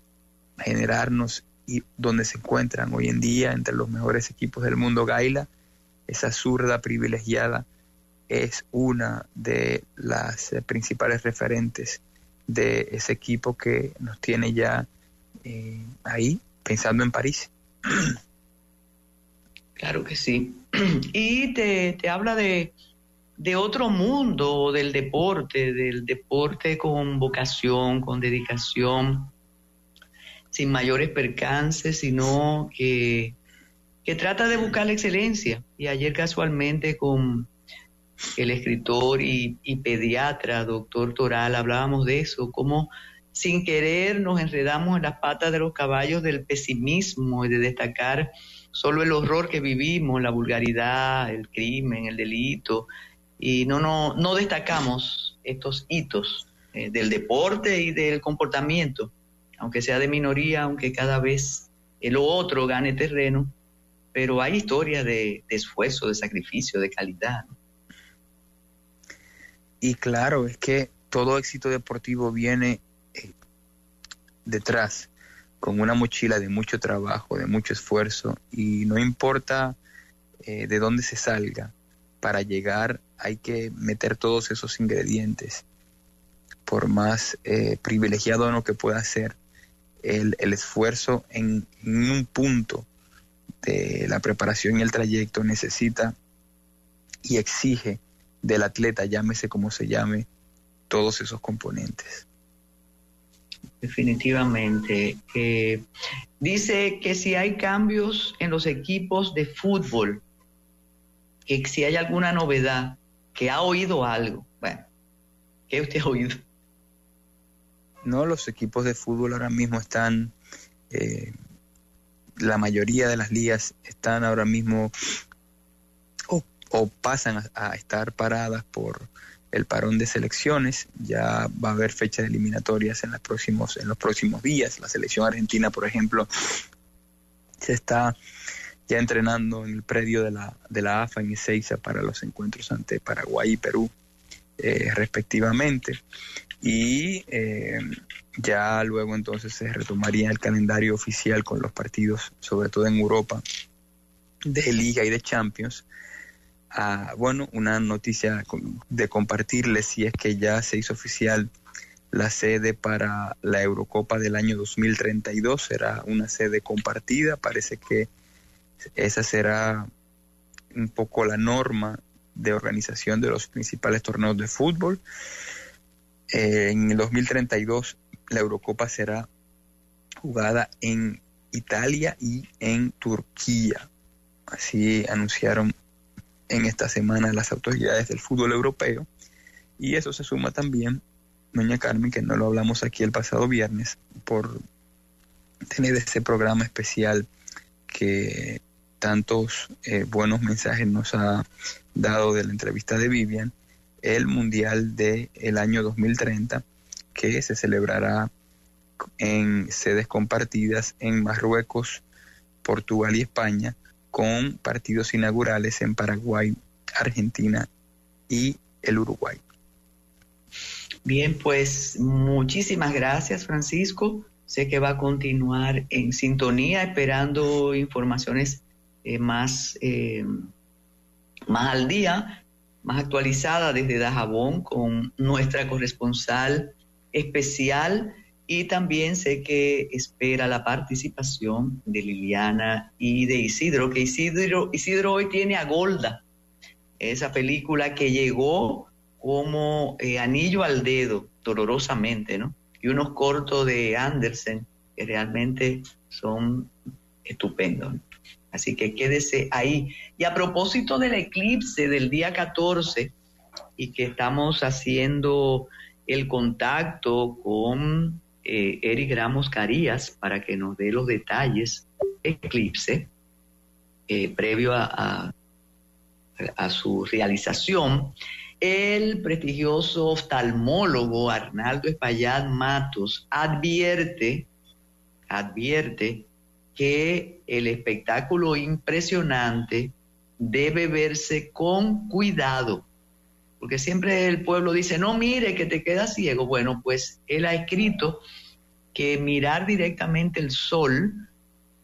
generarnos y donde se encuentran hoy en día entre los mejores equipos del mundo Gaila, esa zurda privilegiada es una de las principales referentes de ese equipo que nos tiene ya eh, ahí pensando en París. Claro que sí. Y te, te habla de, de otro mundo del deporte, del deporte con vocación, con dedicación, sin mayores percances, sino que, que trata de buscar la excelencia. Y ayer casualmente con el escritor y, pediatra, doctor Toral, hablábamos de eso, cómo sin querer nos enredamos en las patas de los caballos del pesimismo y de destacar solo el horror que vivimos, la vulgaridad, el crimen, el delito, y no, no, no destacamos estos hitos eh, del deporte y del comportamiento, aunque sea de minoría, aunque cada vez el otro gane terreno, pero hay historias de, esfuerzo, de sacrificio, de calidad. Y claro, es que todo éxito deportivo viene eh, detrás con una mochila de mucho trabajo, de mucho esfuerzo, y no importa eh, de dónde se salga, para llegar hay que meter todos esos ingredientes, por más eh, privilegiado no que pueda ser, el, esfuerzo en, un punto de la preparación y el trayecto necesita y exige del atleta, llámese como se llame, todos esos componentes. Definitivamente. Eh, dice que si hay cambios en los equipos de fútbol, que si hay alguna novedad, que ha oído algo. Bueno, ¿qué usted ha oído? No, los equipos de fútbol ahora mismo están, eh, la mayoría de las ligas están ahora mismo o, pasan a, estar paradas por el parón de selecciones. Ya va a haber fechas eliminatorias en, los próximos, en los próximos días. La selección argentina, por ejemplo, se está ya entrenando en el predio de la, de la AFA en Ezeiza para los encuentros ante Paraguay y Perú, eh, respectivamente y eh, ya luego entonces se retomaría el calendario oficial con los partidos, sobre todo en Europa, de Liga y de Champions. Ah, bueno, una noticia de compartirles si es que ya se hizo oficial la sede para la Eurocopa del año 2032, será una sede compartida, parece que esa será un poco la norma de organización de los principales torneos de fútbol en el 2032 la Eurocopa será jugada en Italia y en Turquía. Así anunciaron en esta semana las autoridades del fútbol europeo. Y eso se suma también, doña Carmen, que no lo hablamos aquí el pasado viernes, por tener ese programa especial que tantos eh, buenos mensajes nos ha dado de la entrevista de Vivian el Mundial del el año 2030, que se celebrará en sedes compartidas en Marruecos, Portugal y España, con partidos inaugurales en Paraguay, Argentina y el Uruguay. Bien, pues muchísimas gracias Francisco. Sé que va a continuar en sintonía esperando informaciones eh, más, eh, más al día más actualizada desde Dajabón con nuestra corresponsal especial y también sé que espera la participación de Liliana y de Isidro, que Isidro, Isidro hoy tiene a Golda, esa película que llegó como eh, anillo al dedo, dolorosamente, ¿no? Y unos cortos de Andersen que realmente son estupendos. Así que quédese ahí. Y a propósito del eclipse del día 14 y que estamos haciendo el contacto con eh, Eric Ramos Carías para que nos dé los detalles del eclipse eh, previo a, su realización, el prestigioso oftalmólogo Arnaldo Espaillat Matos advierte, advierte que el espectáculo impresionante debe verse con cuidado, porque siempre el pueblo dice, no mire que te quedas ciego. Bueno, pues él ha escrito que mirar directamente el sol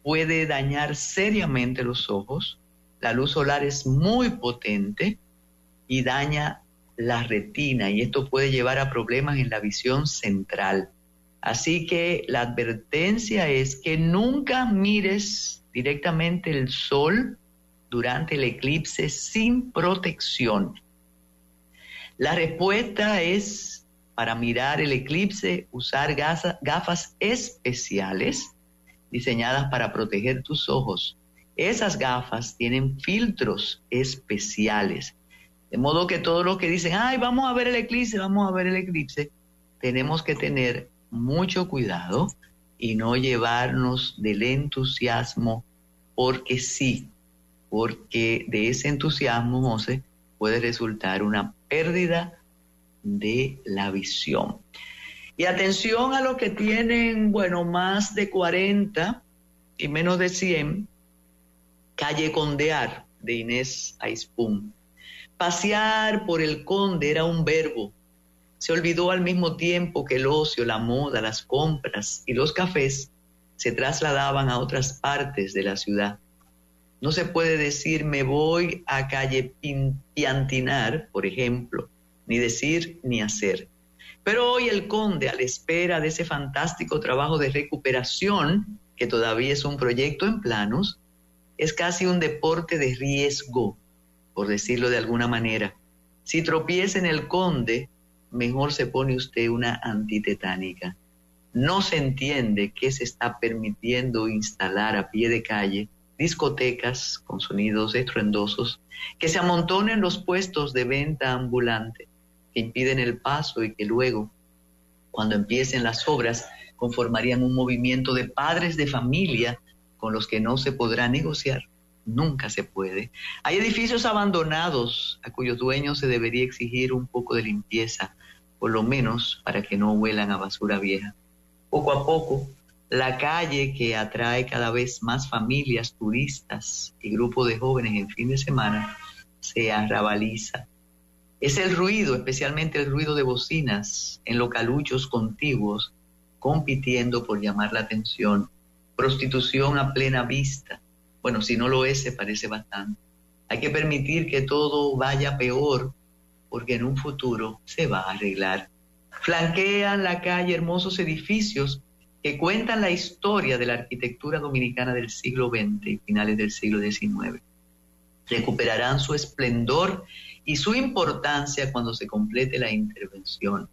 puede dañar seriamente los ojos, la luz solar es muy potente y daña la retina y esto puede llevar a problemas en la visión central. Así que la advertencia es que nunca mires directamente el sol durante el eclipse sin protección. La respuesta es para mirar el eclipse usar gafas especiales diseñadas para proteger tus ojos. Esas gafas tienen filtros especiales. De modo que todos los que dicen, ay, vamos a ver el eclipse, vamos a ver el eclipse, tenemos que tener mucho cuidado y no llevarnos del entusiasmo porque sí, porque de ese entusiasmo, José, puede resultar una pérdida de la visión. Y atención a los que tienen, bueno, más de 40 y menos de 100, calle Condear de Inés Aispun. Pasear por el conde era un verbo se olvidó al mismo tiempo que el ocio, la moda, las compras y los cafés se trasladaban a otras partes de la ciudad. No se puede decir me voy a calle Piantinar, por ejemplo, ni decir ni hacer. Pero hoy el conde, a la espera de ese fantástico trabajo de recuperación, que todavía es un proyecto en planos, es casi un deporte de riesgo, por decirlo de alguna manera. Si tropieza en el conde, mejor se pone usted una antitetánica. No se entiende qué se está permitiendo instalar a pie de calle discotecas con sonidos estruendosos que se amontonen los puestos de venta ambulante que impiden el paso y que luego, cuando empiecen las obras, conformarían un movimiento de padres de familia con los que no se podrá negociar. Nunca se puede. Hay edificios abandonados a cuyos dueños se debería exigir un poco de limpieza, por lo menos para que no huelan a basura vieja. Poco a poco, la calle que atrae cada vez más familias, turistas y grupos de jóvenes en fin de semana se arrabaliza es el ruido, especialmente el ruido de bocinas en localuchos contiguos, compitiendo por llamar la atención. Prostitución a plena vista. Bueno, si no lo es, se parece bastante. Hay que permitir que todo vaya peor, porque en un futuro se va a arreglar. Flanquean la calle hermosos edificios que cuentan la historia de la arquitectura dominicana del siglo XX y finales del siglo XIX. Recuperarán su esplendor y su importancia cuando se complete la intervención.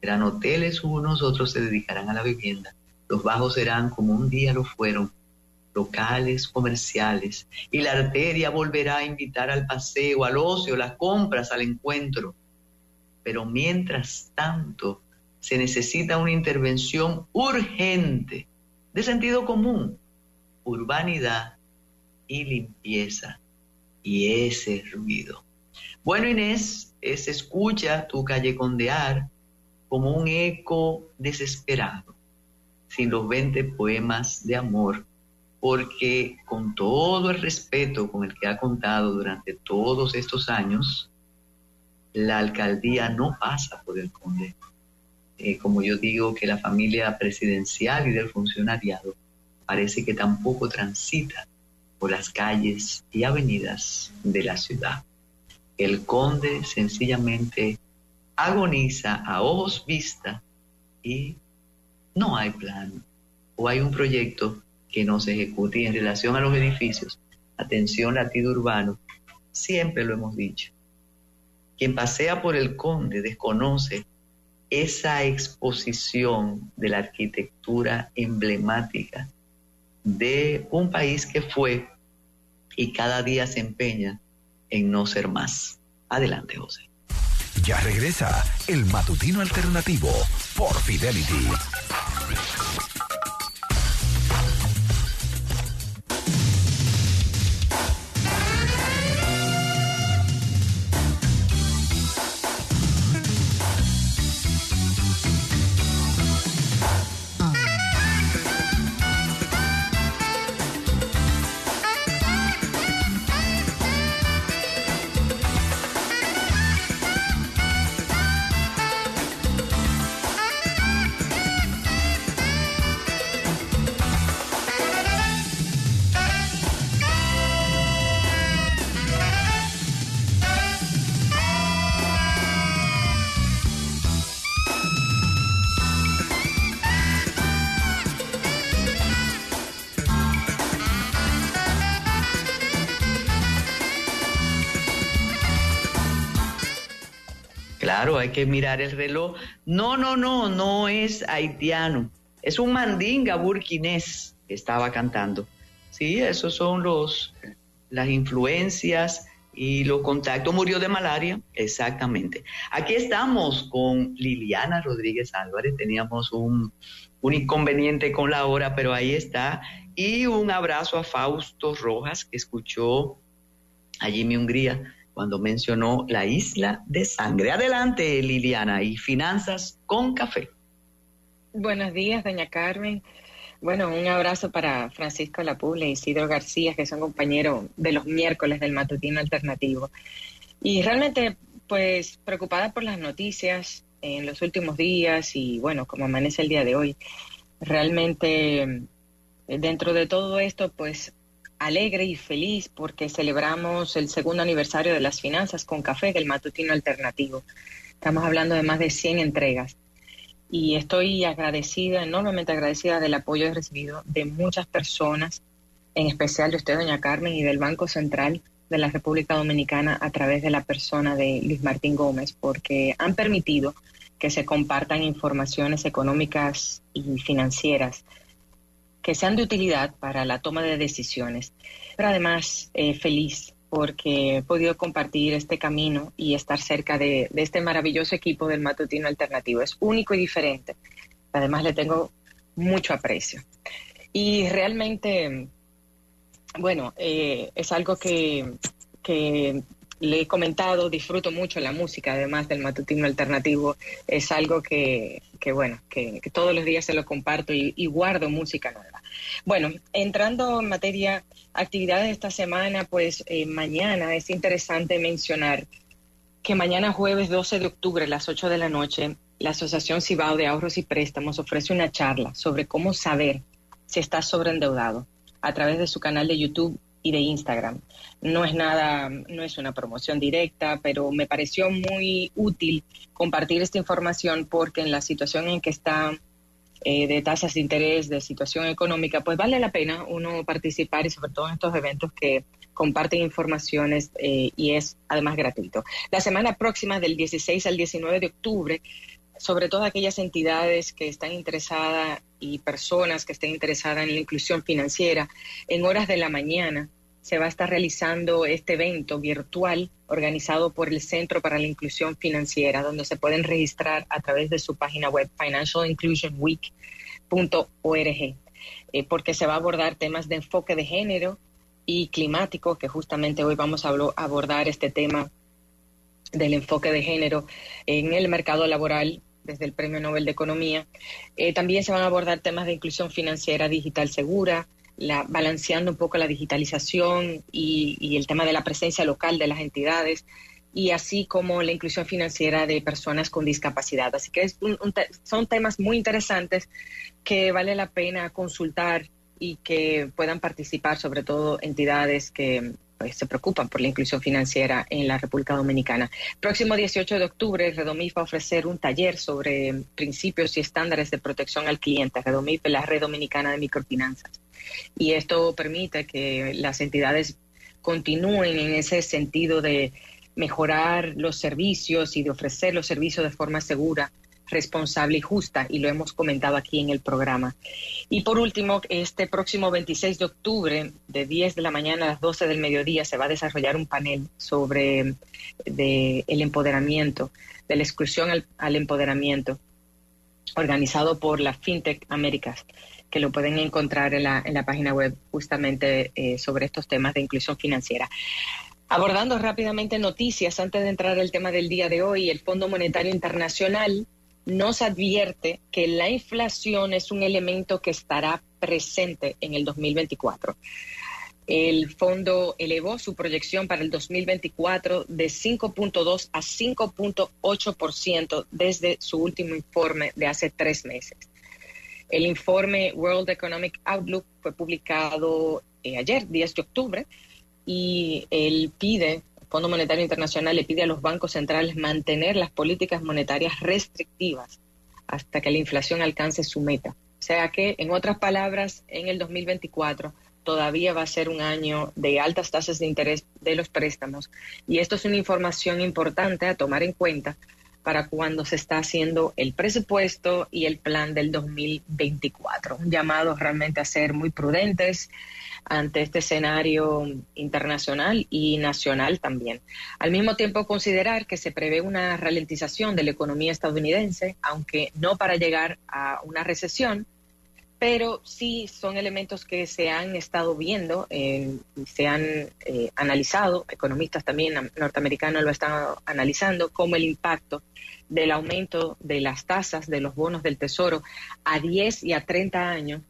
Serán hoteles unos, otros se dedicarán a la vivienda. Los bajos serán como un día lo fueron, locales, comerciales, y la arteria volverá a invitar al paseo, al ocio, las compras, al encuentro. Pero mientras tanto, se necesita una intervención urgente, de sentido común, urbanidad y limpieza, y ese ruido. Bueno, Inés, se escucha tu callecondear como un eco desesperado, sin los 20 poemas de amor, porque con todo el respeto con el que ha contado durante todos estos años, la alcaldía no pasa por el conde. Eh, como yo digo, que la familia presidencial y del funcionariado parece que tampoco transita por las calles y avenidas de la ciudad. El conde sencillamente agoniza a ojos vista y no hay plan o hay un proyecto que no se ejecute. Y en relación a los edificios, atención latido urbano, siempre lo hemos dicho. Quien pasea por el conde desconoce esa exposición de la arquitectura emblemática de un país que fue y cada día se empeña en no ser más. Adelante, José. Ya regresa el matutino alternativo por Fidelity. Claro, hay que mirar el reloj. No, no, no, no es haitiano. Es un mandinga burkinés que estaba cantando. Sí, esos son los las influencias y los contactos. Murió de malaria, exactamente. Aquí estamos con Liliana Rodríguez Álvarez. Teníamos un, un inconveniente con la hora, pero ahí está. Y un abrazo a Fausto Rojas, que escuchó a Jimmy Hungría cuando mencionó la isla de sangre. Adelante, Liliana, y finanzas con café. Buenos días, doña Carmen. Bueno, un abrazo para Francisco Lapuble y Isidro García, que son compañeros de los miércoles del matutino alternativo. Y realmente, pues, preocupada por las noticias en los últimos días y, bueno, como amanece el día de hoy, realmente dentro de todo esto, pues alegre y feliz porque celebramos el segundo aniversario de las finanzas con café del matutino alternativo. Estamos hablando de más de 100 entregas y estoy agradecida, enormemente agradecida del apoyo recibido de muchas personas, en especial de usted, doña Carmen, y del Banco Central de la República Dominicana a través de la persona de Luis Martín Gómez, porque han permitido que se compartan informaciones económicas y financieras que sean de utilidad para la toma de decisiones. Pero además, eh, feliz porque he podido compartir este camino y estar cerca de, este maravilloso equipo del matutino alternativo. Es único y diferente. Además, le tengo mucho aprecio. Y realmente, bueno, eh, es algo que, le he comentado, disfruto mucho la música, además del matutino alternativo. Es algo que, bueno, que, todos los días se lo comparto y, y guardo música nueva. Bueno, entrando en materia actividades de esta semana, pues eh, mañana es interesante mencionar que mañana jueves 12 de octubre a las 8 de la noche, la Asociación Cibao de Ahorros y Préstamos ofrece una charla sobre cómo saber si estás sobreendeudado a través de su canal de YouTube y de Instagram. No es nada, no es una promoción directa, pero me pareció muy útil compartir esta información porque en la situación en que está eh, de tasas de interés, de situación económica, pues vale la pena uno participar y sobre todo en estos eventos que comparten informaciones eh, y es además gratuito. La semana próxima, del 16 al 19 de octubre, sobre todo aquellas entidades que están interesadas y personas que estén interesadas en la inclusión financiera, en horas de la mañana se va a estar realizando este evento virtual organizado por el Centro para la Inclusión Financiera, donde se pueden registrar a través de su página web financialinclusionweek.org, eh, porque se va a abordar temas de enfoque de género y climático, que justamente hoy vamos a abordar este tema del enfoque de género en el mercado laboral desde el Premio Nobel de Economía. Eh, también se van a abordar temas de inclusión financiera digital segura, la, balanceando un poco la digitalización y, el tema de la presencia local de las entidades y así como la inclusión financiera de personas con discapacidad. Así que son temas muy interesantes que vale la pena consultar y que puedan participar, sobre todo entidades que pues, se preocupan por la inclusión financiera en la República Dominicana. Próximo 18 de octubre, Redomif va a ofrecer un taller sobre principios y estándares de protección al cliente. Redomif es la Red Dominicana de Microfinanzas y esto permite que las entidades continúen en ese sentido de mejorar los servicios y de ofrecer los servicios de forma segura, responsable y justa, y lo hemos comentado aquí en el programa. Y por último, este próximo 26 de octubre, de 10 de la mañana a las 12 del mediodía, se va a desarrollar un panel sobre el empoderamiento, de la exclusión al, al empoderamiento, organizado por la FinTech Américas que lo pueden encontrar en la, en la página web justamente eh, sobre estos temas de inclusión financiera. Abordando rápidamente noticias, antes de entrar al tema del día de hoy, el Fondo Monetario Internacional nos advierte que la inflación es un elemento que estará presente en el 2024. El fondo elevó su proyección para el 2024 de 5.2 a 5.8% desde su último informe de hace tres meses. El informe World Economic Outlook fue publicado eh, ayer, 10 de octubre, y él pide, el Fondo Monetario Internacional le pide a los bancos centrales mantener las políticas monetarias restrictivas hasta que la inflación alcance su meta. O sea que, en otras palabras, en el 2024 todavía va a ser un año de altas tasas de interés de los préstamos. Y esto es una información importante a tomar en cuenta para cuando se está haciendo el presupuesto y el plan del 2024. Un llamado realmente a ser muy prudentes ante este escenario internacional y nacional también. Al mismo tiempo, considerar que se prevé una ralentización de la economía estadounidense, aunque no para llegar a una recesión, pero sí son elementos que se han estado viendo, eh, se han eh, analizado, economistas también norteamericanos lo están analizando, como el impacto del aumento de las tasas de los bonos del Tesoro a 10 y a 30 años,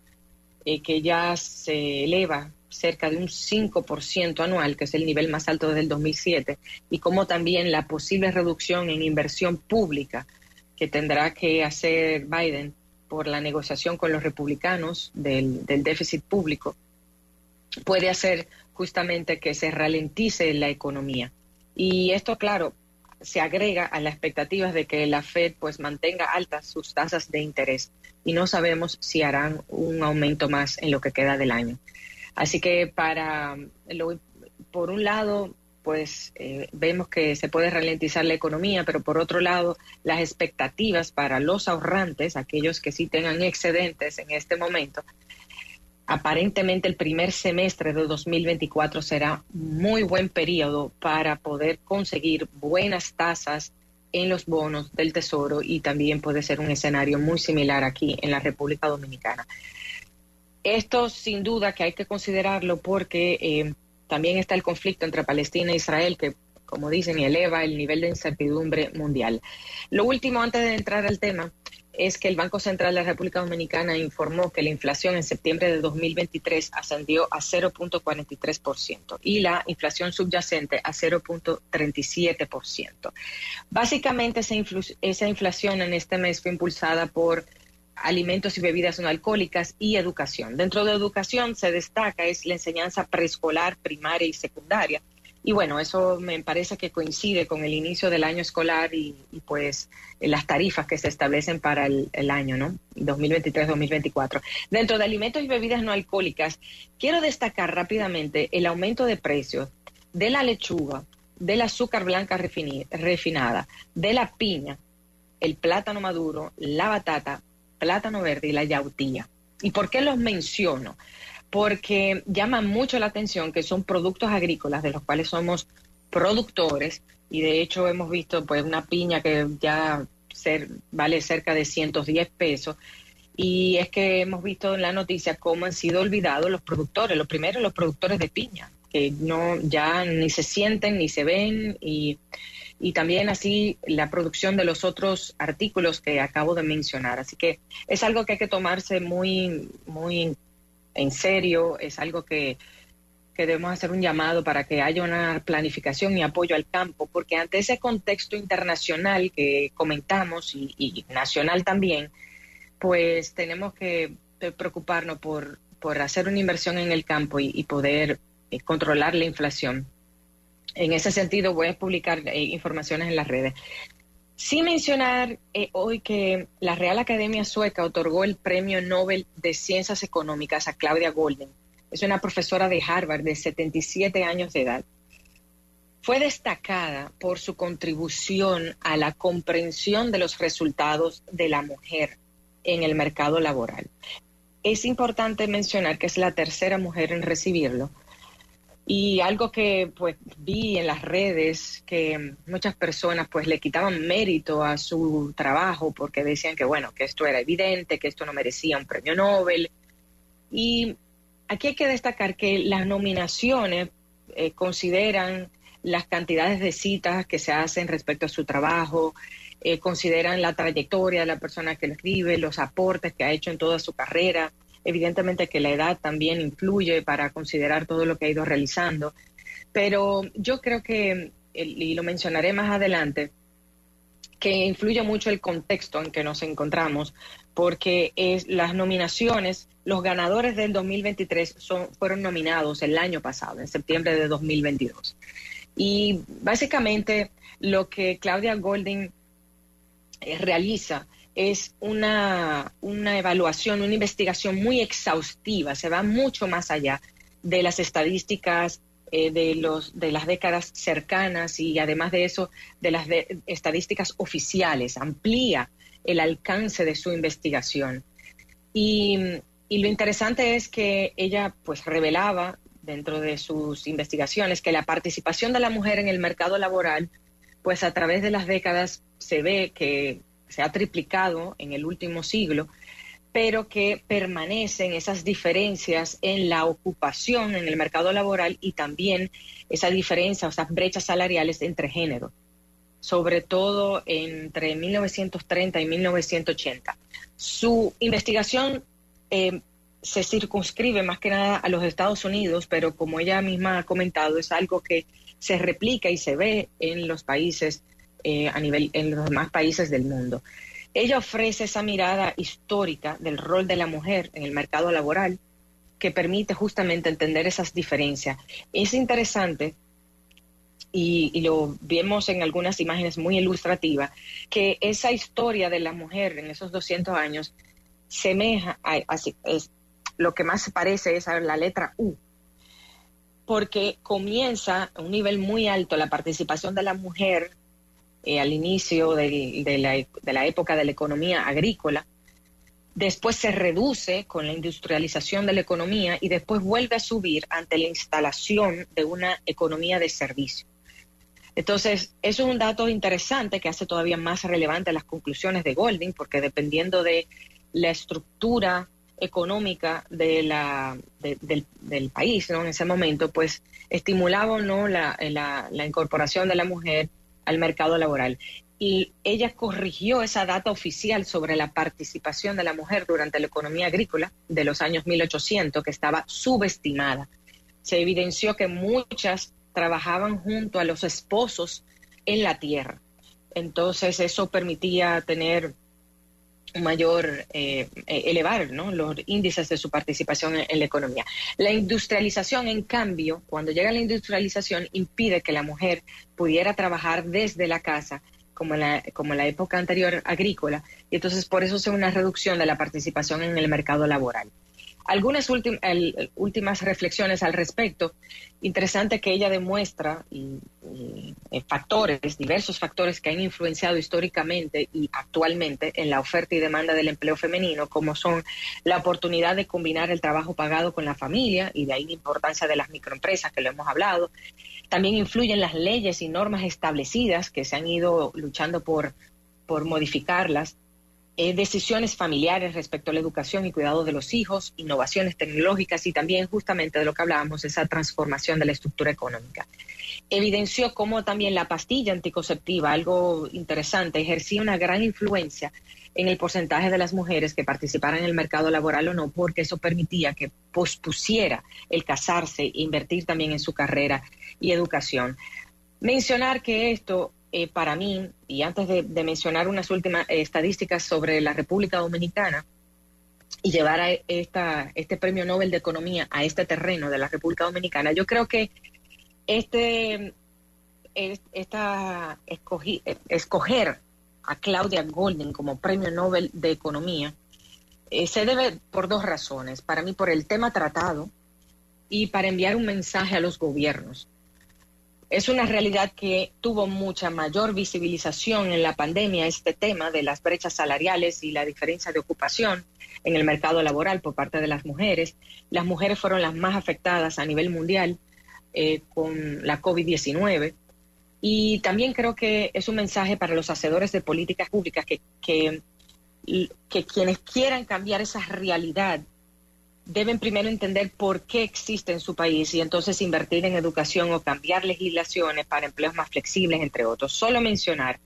eh, que ya se eleva cerca de un 5% anual, que es el nivel más alto desde el 2007, y como también la posible reducción en inversión pública que tendrá que hacer Biden por la negociación con los republicanos del, del déficit público puede hacer justamente que se ralentice la economía. Y esto, claro, se agrega a las expectativas de que la Fed pues mantenga altas sus tasas de interés y no sabemos si harán un aumento más en lo que queda del año. Así que para lo, por un lado pues eh, vemos que se puede ralentizar la economía, pero por otro lado, las expectativas para los ahorrantes, aquellos que sí tengan excedentes en este momento, aparentemente el primer semestre de 2024 será muy buen periodo para poder conseguir buenas tasas en los bonos del Tesoro y también puede ser un escenario muy similar aquí en la República Dominicana. Esto sin duda que hay que considerarlo porque eh, también está el conflicto entre Palestina e Israel que, como dicen, eleva el nivel de incertidumbre mundial. Lo último, antes de entrar al tema, es que el Banco Central de la República Dominicana informó que la inflación en septiembre de 2023 ascendió a 0.43% y la inflación subyacente a 0.37%. Básicamente esa, esa inflación en este mes fue impulsada por alimentos y bebidas no alcohólicas y educación. Dentro de educación se destaca es la enseñanza preescolar, primaria y secundaria. Y bueno, eso me parece que coincide con el inicio del año escolar y, pues las tarifas que se establecen para el, el año, ¿no? 2023-2024. Dentro de alimentos y bebidas no alcohólicas, quiero destacar rápidamente el aumento de precios de la lechuga, del azúcar blanca refinada, de la piña, el plátano maduro, la batata, plátano verde y la yautía. ¿Y por qué los menciono? Porque llama mucho la atención que son productos agrícolas de los cuales somos productores y de hecho hemos visto pues una piña que ya vale cerca de 110 pesos y es que hemos visto en la noticia cómo han sido olvidados los productores, los primeros los productores de piña, que no ya ni se sienten ni se ven y y también así la producción de los otros artículos que acabo de mencionar. Así que es algo que hay que tomarse muy, muy en serio, es algo que, debemos hacer un llamado para que haya una planificación y apoyo al campo, porque ante ese contexto internacional que comentamos y, nacional también, pues tenemos que preocuparnos por, por hacer una inversión en el campo y, poder eh, controlar la inflación en ese sentido voy a publicar eh, informaciones en las redes. Sin mencionar eh, hoy que la Real Academia Sueca otorgó el Premio Nobel de Ciencias Económicas a Claudia Golden. Es una profesora de Harvard de 77 años de edad. Fue destacada por su contribución a la comprensión de los resultados de la mujer en el mercado laboral. Es importante mencionar que es la tercera mujer en recibirlo y algo que pues vi en las redes que muchas personas pues le quitaban mérito a su trabajo porque decían que bueno, que esto era evidente, que esto no merecía un premio Nobel. Y aquí hay que destacar que las nominaciones eh, consideran las cantidades de citas que se hacen respecto a su trabajo, eh, consideran la trayectoria de la persona que lo escribe, los aportes que ha hecho en toda su carrera Evidentemente que la edad también influye para considerar todo lo que ha ido realizando, pero yo creo que, y lo mencionaré más adelante, que influye mucho el contexto en que nos encontramos, porque las nominaciones, los ganadores del 2023 son, fueron nominados el año pasado, en septiembre de 2022. Y básicamente lo que Claudia Golding eh, realiza es una, una evaluación, una investigación muy exhaustiva, se va mucho más allá de las estadísticas eh, de, los, de las décadas cercanas y además de eso, de las estadísticas oficiales, amplía el alcance de su investigación. Y, y, lo interesante es que ella pues revelaba dentro de sus investigaciones que la participación de la mujer en el mercado laboral pues a través de las décadas se ve que se ha triplicado en el último siglo, pero que permanecen esas diferencias en la ocupación en el mercado laboral y también esa diferencia, esas brechas salariales entre géneros, sobre todo entre 1930 y 1980. Su investigación eh, se circunscribe más que nada a los Estados Unidos, pero como ella misma ha comentado, es algo que se replica y se ve en los países eh, a nivel en los demás países del mundo. Ella ofrece esa mirada histórica del rol de la mujer en el mercado laboral que permite justamente entender esas diferencias. Es interesante y, lo vemos en algunas imágenes muy ilustrativas, que esa historia de la mujer en esos 200 años semeja, a, es, lo que más se parece es a la letra U, porque comienza a un nivel muy alto la participación de la mujer eh, al inicio de, la, de la época de la economía agrícola, después se reduce con la industrialización de la economía y después vuelve a subir ante la instalación de una economía de servicio. Entonces, eso es un dato interesante que hace todavía más relevante las conclusiones de Golding, porque dependiendo de la estructura económica del, país en ese momento, pues estimulaba o no la incorporación de la mujer al mercado laboral. Y ella corrigió esa data oficial sobre la participación de la mujer durante la economía agrícola de los años 1800, que estaba subestimada. Se evidenció que muchas trabajaban junto a los esposos en la tierra. Entonces eso permitía tener mayor, eh, eh, elevar los índices de su participación en, la economía. La industrialización, en cambio, cuando llega la industrialización, impide que la mujer pudiera trabajar desde la casa como la, como la época anterior agrícola, y entonces por eso se una reducción de la participación en el mercado laboral. Algunas últimas reflexiones al respecto. Interesante que ella demuestra y, eh, factores, diversos factores que han influenciado históricamente y actualmente en la oferta y demanda del empleo femenino, como son la oportunidad de combinar el trabajo pagado con la familia y de ahí la importancia de las microempresas que lo hemos hablado. También influyen las leyes y normas establecidas que se han ido luchando por, por modificarlas eh, decisiones familiares respecto a la educación y cuidado de los hijos, innovaciones tecnológicas y también justamente de lo que hablábamos, esa transformación de la estructura económica. Evidenció cómo también la pastilla anticonceptiva, algo interesante, ejercía una gran influencia en el porcentaje de las mujeres que participaran en el mercado laboral o no, porque eso permitía que pospusiera el casarse e invertir también en su carrera y educación. Mencionar que esto eh, para mí, y antes de, mencionar unas últimas eh, estadísticas sobre la República Dominicana y llevar a esta, este premio Nobel de Economía a este terreno de la República Dominicana, yo creo que este, esta escoger a Claudia Golden como premio Nobel de Economía eh, se debe por dos razones. Para mí, por el tema tratado y para enviar un mensaje a los gobiernos es una realidad que tuvo mucha mayor visibilización en la pandemia, este tema de las brechas salariales y la diferencia de ocupación en el mercado laboral por parte de las mujeres. Las mujeres fueron las más afectadas a nivel mundial eh, con la COVID-19. Y también creo que es un mensaje para los hacedores de políticas públicas que, que, que quienes quieran cambiar esa realidad deben primero entender por qué existe en su país y entonces invertir en educación o cambiar legislaciones para empleos más flexibles, entre otros. Solo mencionar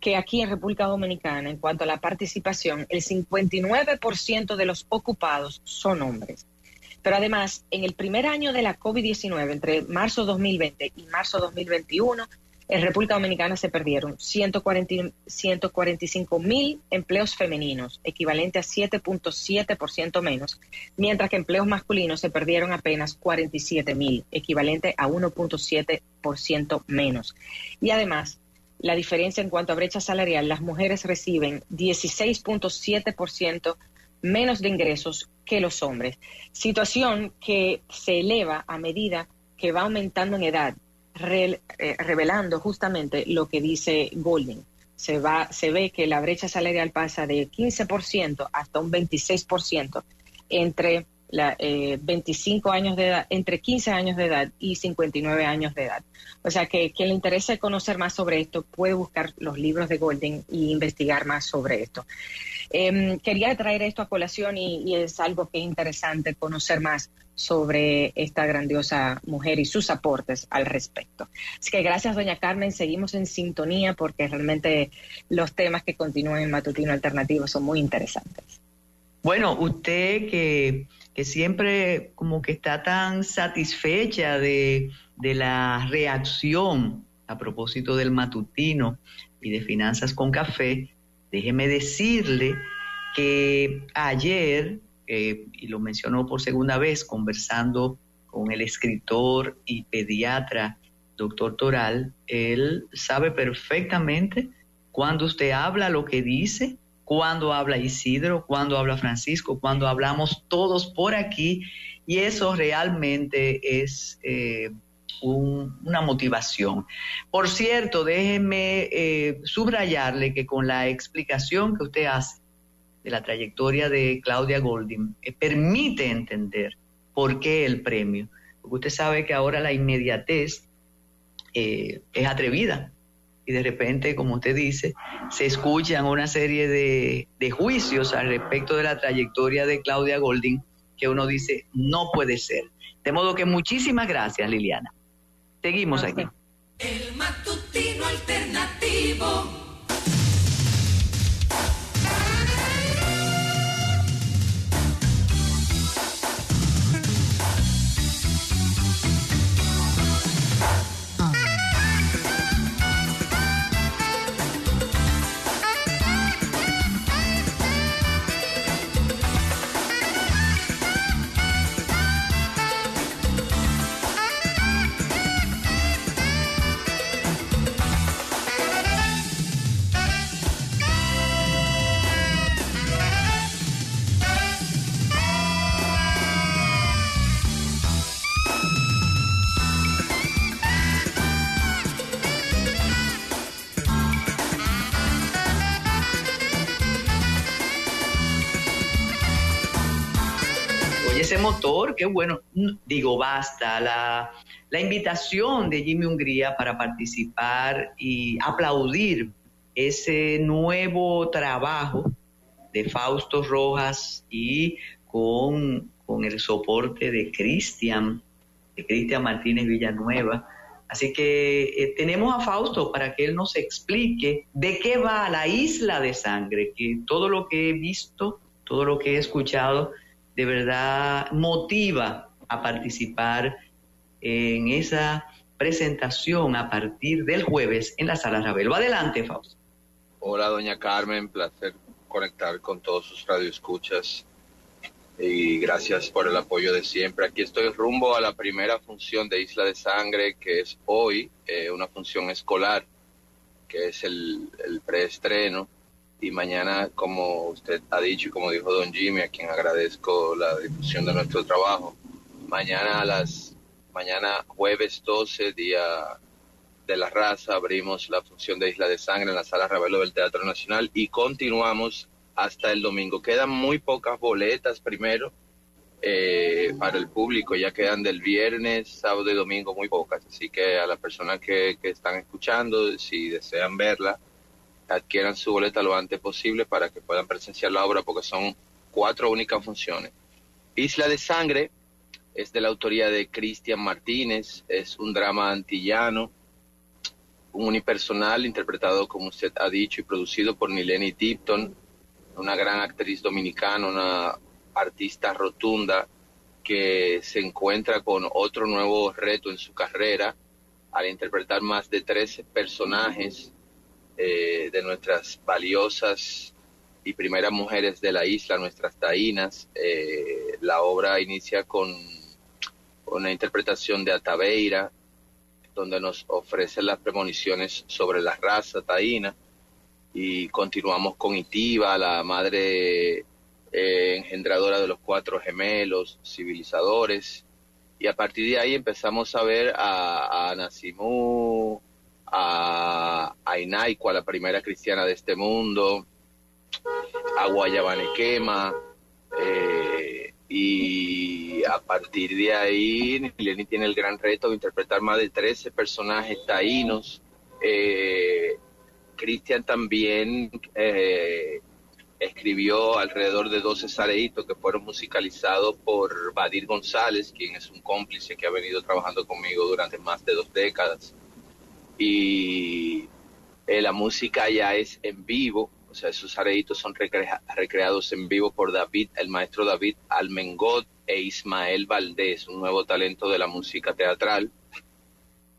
que aquí en República Dominicana, en cuanto a la participación, el 59% de los ocupados son hombres. Pero además, en el primer año de la COVID-19, entre marzo 2020 y marzo 2021, en República Dominicana se perdieron 145 mil empleos femeninos, equivalente a 7.7% menos, mientras que empleos masculinos se perdieron apenas 47 mil, equivalente a 1.7% menos. Y además, la diferencia en cuanto a brecha salarial, las mujeres reciben 16.7% menos de ingresos que los hombres, situación que se eleva a medida que va aumentando en edad eh, revelando justamente lo que dice Golding. Se, va, se ve que la brecha salarial pasa de 15% hasta un 26% entre la, 25 eh, años de edad, entre 15 años de edad y 59 años de edad. O sea que quien le interese conocer más sobre esto puede buscar los libros de Golding y investigar más sobre esto. Em, quería traer esto a colación y, es algo que es interesante conocer más sobre esta grandiosa mujer y sus aportes al respecto. Así que gracias, doña Carmen. Seguimos en sintonía porque realmente los temas que continúan en Matutino Alternativo son muy interesantes. Bueno, usted que, que siempre como que está tan satisfecha de, de la reacción a propósito del matutino y de finanzas con café, Déjeme decirle que ayer, eh, y lo mencionó por segunda vez, conversando con el escritor y pediatra, doctor Toral, él sabe perfectamente cuando usted habla lo que dice, cuando habla Isidro, cuando habla Francisco, cuando hablamos todos por aquí, y eso realmente es eh, una motivación. Por cierto, déjeme eh, subrayarle que con la explicación que usted hace de la trayectoria de Claudia Golding, eh, permite entender por qué el premio. Porque usted sabe que ahora la inmediatez es atrevida y de repente, como usted dice, se escuchan una serie de, juicios al respecto de la trayectoria de Claudia Golding que uno dice, no puede ser. De modo que muchísimas gracias, Liliana. Seguimos aquí. El matutino alternativo. Qué bueno. Digo, basta. La, la invitación de Jimmy Hungría para participar y aplaudir ese nuevo trabajo de Fausto Rojas y con, con el soporte de Cristian, de Cristian Martínez Villanueva. Así que eh, tenemos a Fausto para que él nos explique de qué va la isla de sangre, que todo lo que he visto, todo lo que he escuchado, de verdad motiva a participar en esa presentación a partir del jueves en la sala Ravelo. Adelante, Fausto. Hola, doña Carmen, placer conectar con todos sus radioescuchas y gracias por el apoyo de siempre. Aquí estoy rumbo a la primera función de Isla de Sangre, que es hoy, eh, una función escolar, que es el, el preestreno y mañana, como usted ha dicho y como dijo don Jimmy, a quien agradezco la difusión de nuestro trabajo, mañana a las, mañana jueves 12, día de la raza, abrimos la función de Isla de Sangre en la Sala Ravelo del Teatro Nacional y continuamos hasta el domingo. Quedan muy pocas boletas primero eh, para el público, ya quedan del viernes, sábado y domingo muy pocas, así que a las personas que, que están escuchando, si desean verla, adquieran su boleta lo antes posible para que puedan presenciar la obra porque son cuatro únicas funciones. Isla de Sangre es de la autoría de Cristian Martínez, es un drama antillano, un unipersonal interpretado, como usted ha dicho, y producido por Nileni Tipton, una gran actriz dominicana, una artista rotunda que se encuentra con otro nuevo reto en su carrera al interpretar más de 13 personajes eh, de nuestras valiosas y primeras mujeres de la isla, nuestras taínas. Eh, la obra inicia con una interpretación de Ataveira, donde nos ofrece las premoniciones sobre la raza taína, y continuamos con Itiva, la madre eh, engendradora de los cuatro gemelos, civilizadores, y a partir de ahí empezamos a ver a, a a, a la primera cristiana de este mundo, a Guayabanequema, eh, y a partir de ahí Lenny tiene el gran reto de interpretar más de 13 personajes taínos. Eh, Cristian también eh, escribió alrededor de 12 sareitos que fueron musicalizados por Badir González, quien es un cómplice que ha venido trabajando conmigo durante más de dos décadas y eh, la música ya es en vivo, o sea, esos areitos son recreados en vivo por David, el maestro David Almengot e Ismael Valdés, un nuevo talento de la música teatral,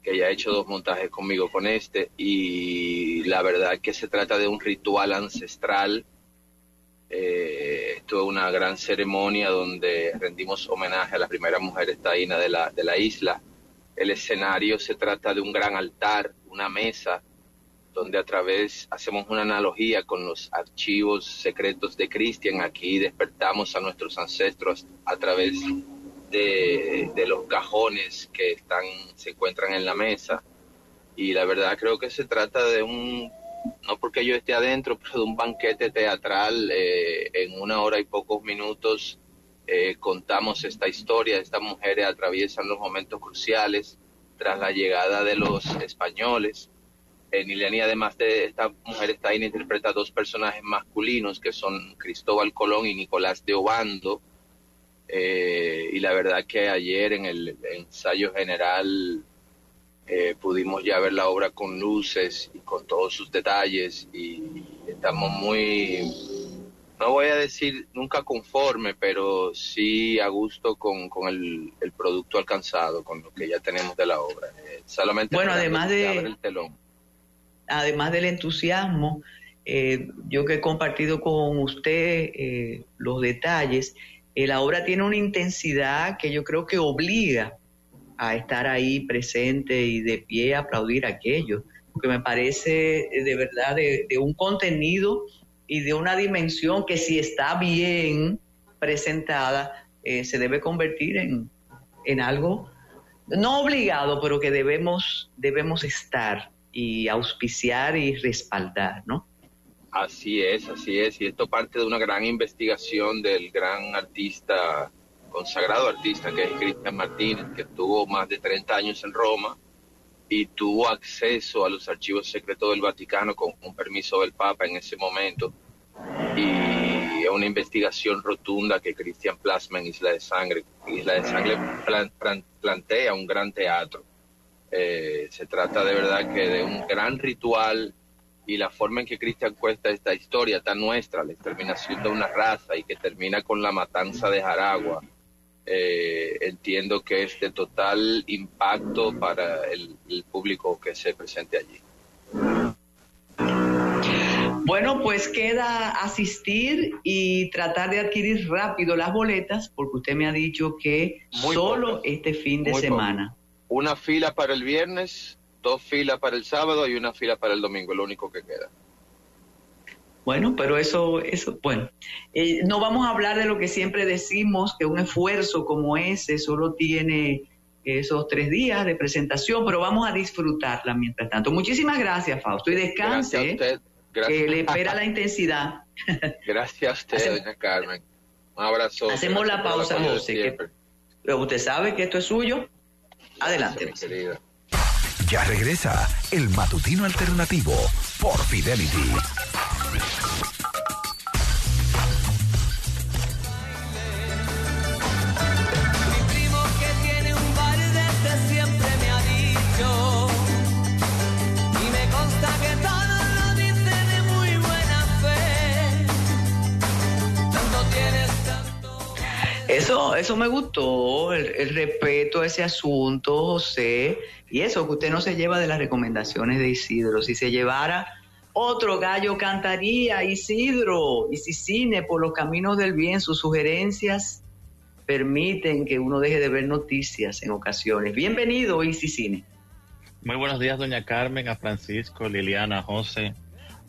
que Ella ha hecho dos montajes conmigo con este y la verdad que se trata de un ritual ancestral. Eh, esto es una gran ceremonia donde rendimos homenaje a la primera mujer taína de la, de la isla. El escenario se trata de un gran altar, una mesa, donde a través hacemos una analogía con los archivos secretos de Cristian. Aquí despertamos a nuestros ancestros a través de, los cajones que están, se encuentran en la mesa. Y la verdad creo que se trata de un, no porque yo esté adentro, pero de un banquete teatral. Eh, en una hora y pocos minutos eh, contamos esta historia. Estas mujeres atraviesan los momentos cruciales tras la llegada de los españoles. En Ileani, además de esta mujer, está ahí interpreta dos personajes masculinos que son Cristóbal Colón y Nicolás de Obando eh, y la verdad que ayer en el ensayo general eh, pudimos ya ver la obra con luces y con todos sus detalles y estamos muy, no voy a decir nunca conforme, pero sí a gusto con, el, producto alcanzado, con lo que ya tenemos de la obra. Eh, solamente bueno, además de, el telón. además del entusiasmo, yo que he compartido con usted los detalles, eh, la obra tiene una intensidad que yo creo que obliga a estar ahí presente y de pie a aplaudir aquello, porque me parece eh, de verdad de, un contenido y de una dimensión que si está bien presentada, eh, se debe convertir en, en algo no obligado, pero que debemos, debemos estar y auspiciar y respaldar, ¿no? Así es, así es. Y esto parte de una gran investigación del gran artista, consagrado artista que es Cristian Martínez, que estuvo más de 30 años en Roma y tuvo acceso a los archivos secretos del Vaticano con un permiso del Papa en ese momento. Y una investigación rotunda que Cristian plasma en Isla de Sangre. Isla de Sangre plantea un gran teatro. Eh, se trata de verdad que de un gran ritual y la forma en que Cristian cuesta esta historia tan nuestra, la exterminación de una raza y que termina con la matanza de Jaragua, eh, entiendo que es de total impacto para el, público que se presente allí. Bueno, pues queda asistir y tratar de adquirir rápido las boletas, porque usted me ha dicho que solo este fin de semana. Una fila para el viernes, dos filas para el sábado y una fila para el domingo, lo único que queda. Bueno, pero eso, eso, bueno, eh, no vamos a hablar de lo que siempre decimos, que un esfuerzo como ese solo tiene esos tres días de presentación, pero vamos a disfrutarla mientras tanto. Muchísimas gracias, Fausto, y descanse, que le espera la intensidad. Gracias a usted, doña Carmen. Un abrazo. Hacemos la pausa, José. usted sabe que esto es suyo. Adelante. querida. Ya regresa el matutino alternativo por Fidelity. Eso, eso me gustó, el, respeto a ese asunto, José, y eso que usted no se lleva de las recomendaciones de Isidro. Si se llevara otro gallo cantaría, Isidro, y si cine por los caminos del bien, sus sugerencias permiten que uno deje de ver noticias en ocasiones. Bienvenido, Isi Cine. Muy buenos días, doña Carmen, a Francisco, Liliana, José,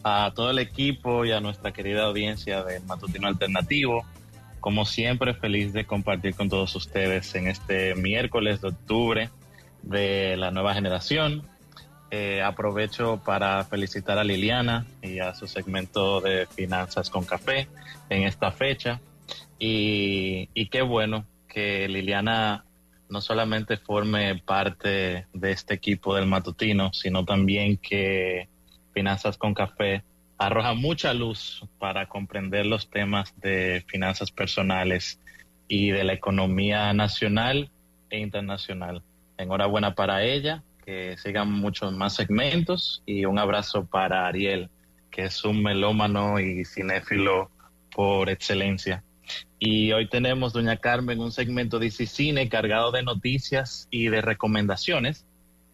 a todo el equipo y a nuestra querida audiencia de Matutino Alternativo. Como siempre, feliz de compartir con todos ustedes en este miércoles de octubre de la nueva generación. Eh, aprovecho para felicitar a Liliana y a su segmento de Finanzas con Café en esta fecha. Y, y qué bueno que Liliana no solamente forme parte de este equipo del matutino, sino también que Finanzas con Café arroja mucha luz para comprender los temas de finanzas personales y de la economía nacional e internacional. Enhorabuena para ella, que sigan muchos más segmentos y un abrazo para Ariel, que es un melómano y cinéfilo por excelencia. Y hoy tenemos, doña Carmen, un segmento de Cine cargado de noticias y de recomendaciones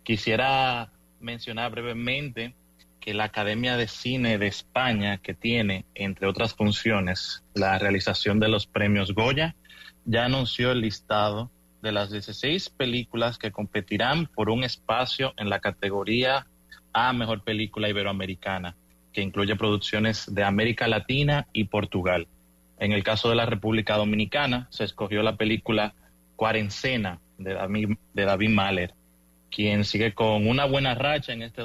Quisiera mencionar brevemente que la Academia de Cine de España, que tiene, entre otras funciones, la realización de los premios Goya, ya anunció el listado de las 16 películas que competirán por un espacio en la categoría A Mejor Película Iberoamericana, que incluye producciones de América Latina y Portugal. En el caso de la República Dominicana, se escogió la película Cuarencena de David, de Mahler, quien sigue con una buena racha en este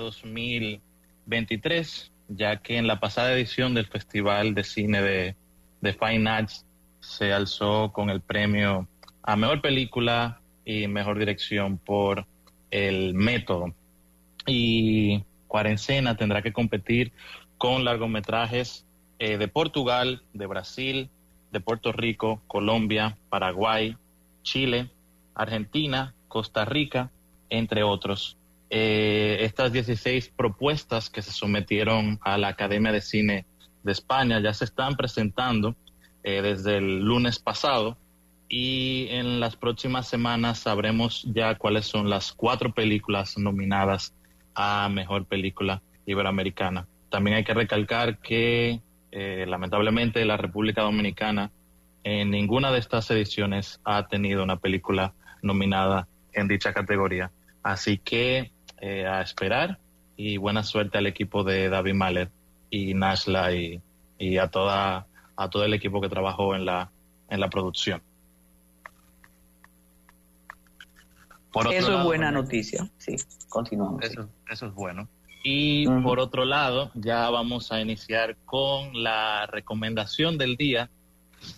2023, ya que en la pasada edición del Festival de Cine de, de Fine Arts se alzó con el premio a Mejor Película y Mejor Dirección por el método. Y Cuarencena tendrá que competir con largometrajes eh, de Portugal, de Brasil, de Puerto Rico, Colombia, Paraguay, Chile, Argentina, Costa Rica, entre otros. Eh, estas 16 propuestas que se sometieron a la Academia de Cine de España ya se están presentando eh, desde el lunes pasado y en las próximas semanas sabremos ya cuáles son las cuatro películas nominadas a Mejor Película Iberoamericana. También hay que recalcar que eh, lamentablemente la República Dominicana en ninguna de estas ediciones ha tenido una película nominada en dicha categoría. Así que eh, a esperar y buena suerte al equipo de David Mahler y Nashla y, y, a toda a todo el equipo que trabajó en la en la producción. eso es buena noticia, sí, continuamos. Eso, eso es bueno. Y por otro lado, ya vamos a iniciar con la recomendación del día.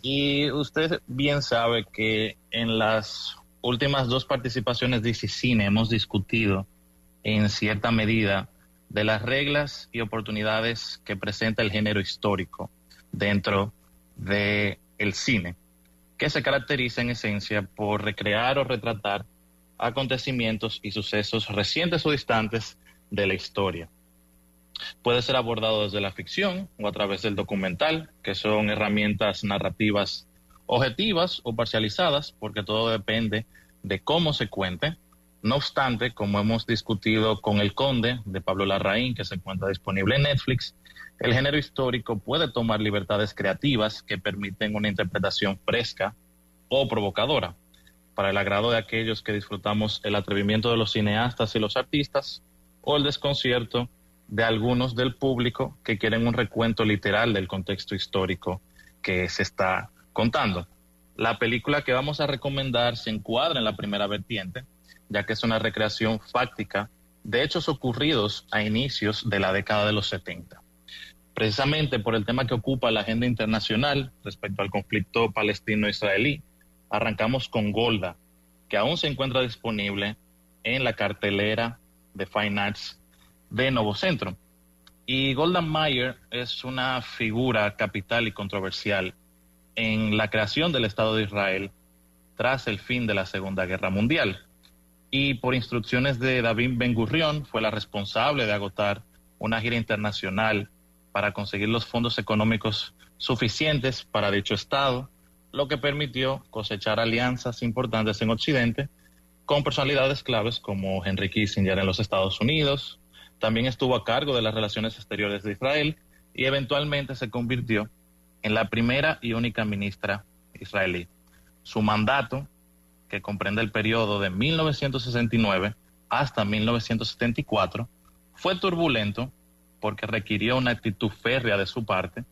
Y usted bien sabe que en las últimas dos participaciones de Cine hemos discutido en cierta medida de las reglas y oportunidades que presenta el género histórico dentro del el cine, que se caracteriza en esencia por recrear o retratar acontecimientos y sucesos recientes o distantes de la historia. Puede ser abordado desde la ficción o a través del documental, que son herramientas narrativas objetivas o parcializadas, porque todo depende de cómo se cuente. No obstante, como hemos discutido con El Conde de Pablo Larraín, que se encuentra disponible en Netflix, el género histórico puede tomar libertades creativas que permiten una interpretación fresca o provocadora, para el agrado de aquellos que disfrutamos el atrevimiento de los cineastas y los artistas, o el desconcierto de algunos del público que quieren un recuento literal del contexto histórico que se está contando. La película que vamos a recomendar se encuadra en la primera vertiente, ya que es una recreación fáctica de hechos ocurridos a inicios de la década de los 70. Precisamente por el tema que ocupa la agenda internacional respecto al conflicto palestino-israelí, arrancamos con Golda, que aún se encuentra disponible en la cartelera de Fine Arts de Nuevo Centro. Y Golda Meir es una figura capital y controversial en la creación del Estado de Israel tras el fin de la Segunda Guerra Mundial. Y por instrucciones de David Ben Gurion fue la responsable de agotar una gira internacional para conseguir los fondos económicos suficientes para dicho Estado, lo que permitió cosechar alianzas importantes en Occidente con personalidades claves como Henry Kissinger en los Estados Unidos, también estuvo a cargo de las relaciones exteriores de Israel y eventualmente se convirtió en la primera y única ministra israelí. Su mandato, que comprende el periodo de 1969 hasta 1974, fue turbulento porque requirió una actitud férrea de su parte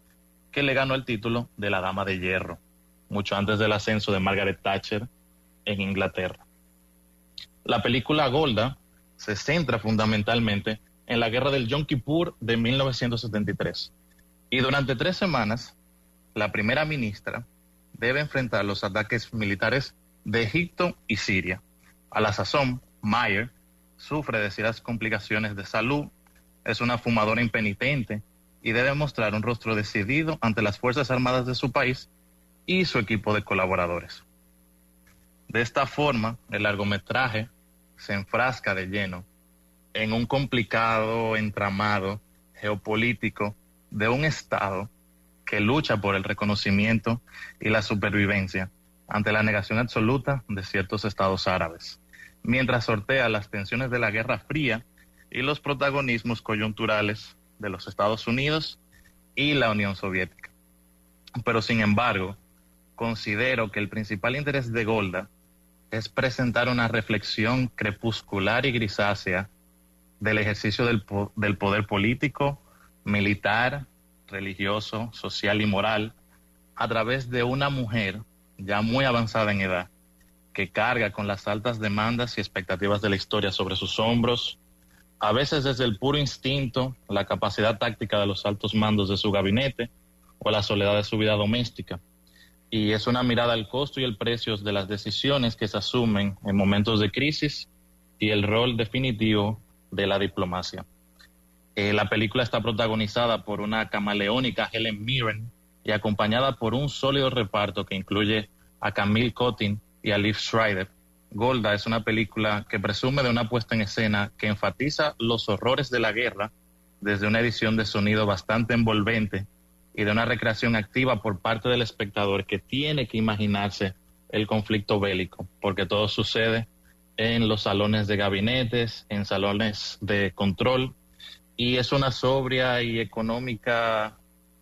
que le ganó el título de la Dama de Hierro, mucho antes del ascenso de Margaret Thatcher en Inglaterra. La película Golda se centra fundamentalmente en la guerra del Yom Kippur de 1973. Y durante tres semanas, la primera ministra debe enfrentar los ataques militares de Egipto y Siria. A la sazón, Mayer sufre de complicaciones de salud, es una fumadora impenitente y debe mostrar un rostro decidido ante las Fuerzas Armadas de su país y su equipo de colaboradores. De esta forma, el largometraje se enfrasca de lleno en un complicado entramado geopolítico de un Estado que lucha por el reconocimiento y la supervivencia ante la negación absoluta de ciertos estados árabes. mientras sortea las tensiones de la Guerra Fría y los protagonismos coyunturales de los Estados Unidos y la Unión Soviética. Pero sin embargo, considero que el principal interés de Golda es presentar una reflexión crepuscular y grisácea del ejercicio del, del poder político, militar, religioso, social y moral a través de una mujer ya muy avanzada en edad, que carga con las altas demandas y expectativas de la historia sobre sus hombros, a veces desde el puro instinto, la capacidad táctica de los altos mandos de su gabinete o la soledad de su vida doméstica. Y es una mirada al costo y el precio de las decisiones que se asumen en momentos de crisis y el rol definitivo de la diplomacia. Eh, la película está protagonizada por una camaleónica Helen Mirren y acompañada por un sólido reparto que incluye a Camille Cotin y a Liv Schreiber. Golda es una película que presume de una puesta en escena que enfatiza los horrores de la guerra desde una edición de sonido bastante envolvente y de una recreación activa por parte del espectador que tiene que imaginarse el conflicto bélico, porque todo sucede en los salones de gabinetes, en salones de control, y es una sobria y económica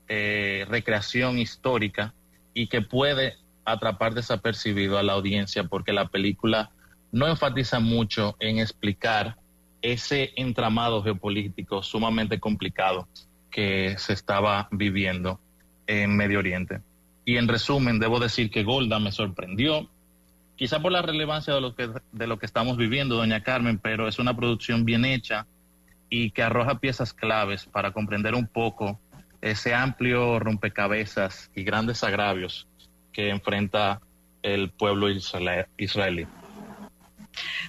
eh, recreación histórica y que puede atrapar desapercibido a la audiencia porque la película no enfatiza mucho en explicar ese entramado geopolítico sumamente complicado que se estaba viviendo en Medio Oriente. Y en resumen, debo decir que Golda me sorprendió, quizá por la relevancia de lo que, de lo que estamos viviendo, doña Carmen, pero es una producción bien hecha y que arroja piezas claves para comprender un poco ese amplio rompecabezas y grandes agravios que enfrenta el pueblo israelí.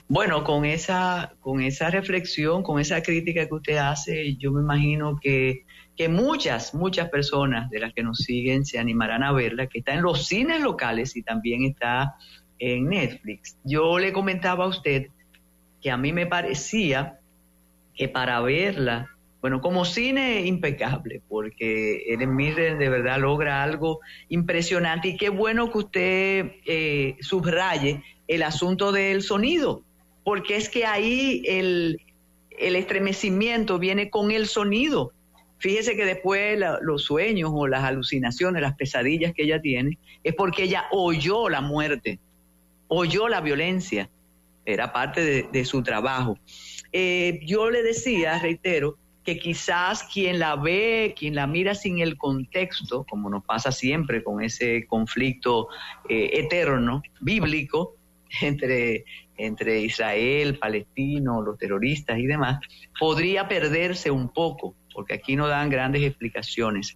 Bueno, con esa, con esa reflexión, con esa crítica que usted hace, yo me imagino que, que muchas, muchas personas de las que nos siguen se animarán a verla, que está en los cines locales y también está en Netflix. Yo le comentaba a usted que a mí me parecía que para verla, bueno, como cine impecable, porque Ellen Mirren de verdad logra algo impresionante y qué bueno que usted eh, subraye el asunto del sonido, porque es que ahí el, estremecimiento viene con el sonido. Fíjese que después los sueños o las alucinaciones, las pesadillas que ella tiene, es porque ella oyó la muerte, oyó la violencia, era parte de, su trabajo. Eh, yo le decía, reitero, que quizás quien la ve, quien la mira sin el contexto, como nos pasa siempre con ese conflicto eh, eterno, bíblico, entre, entre Israel, Palestino, los terroristas y demás, podría perderse un poco, porque aquí no dan grandes explicaciones.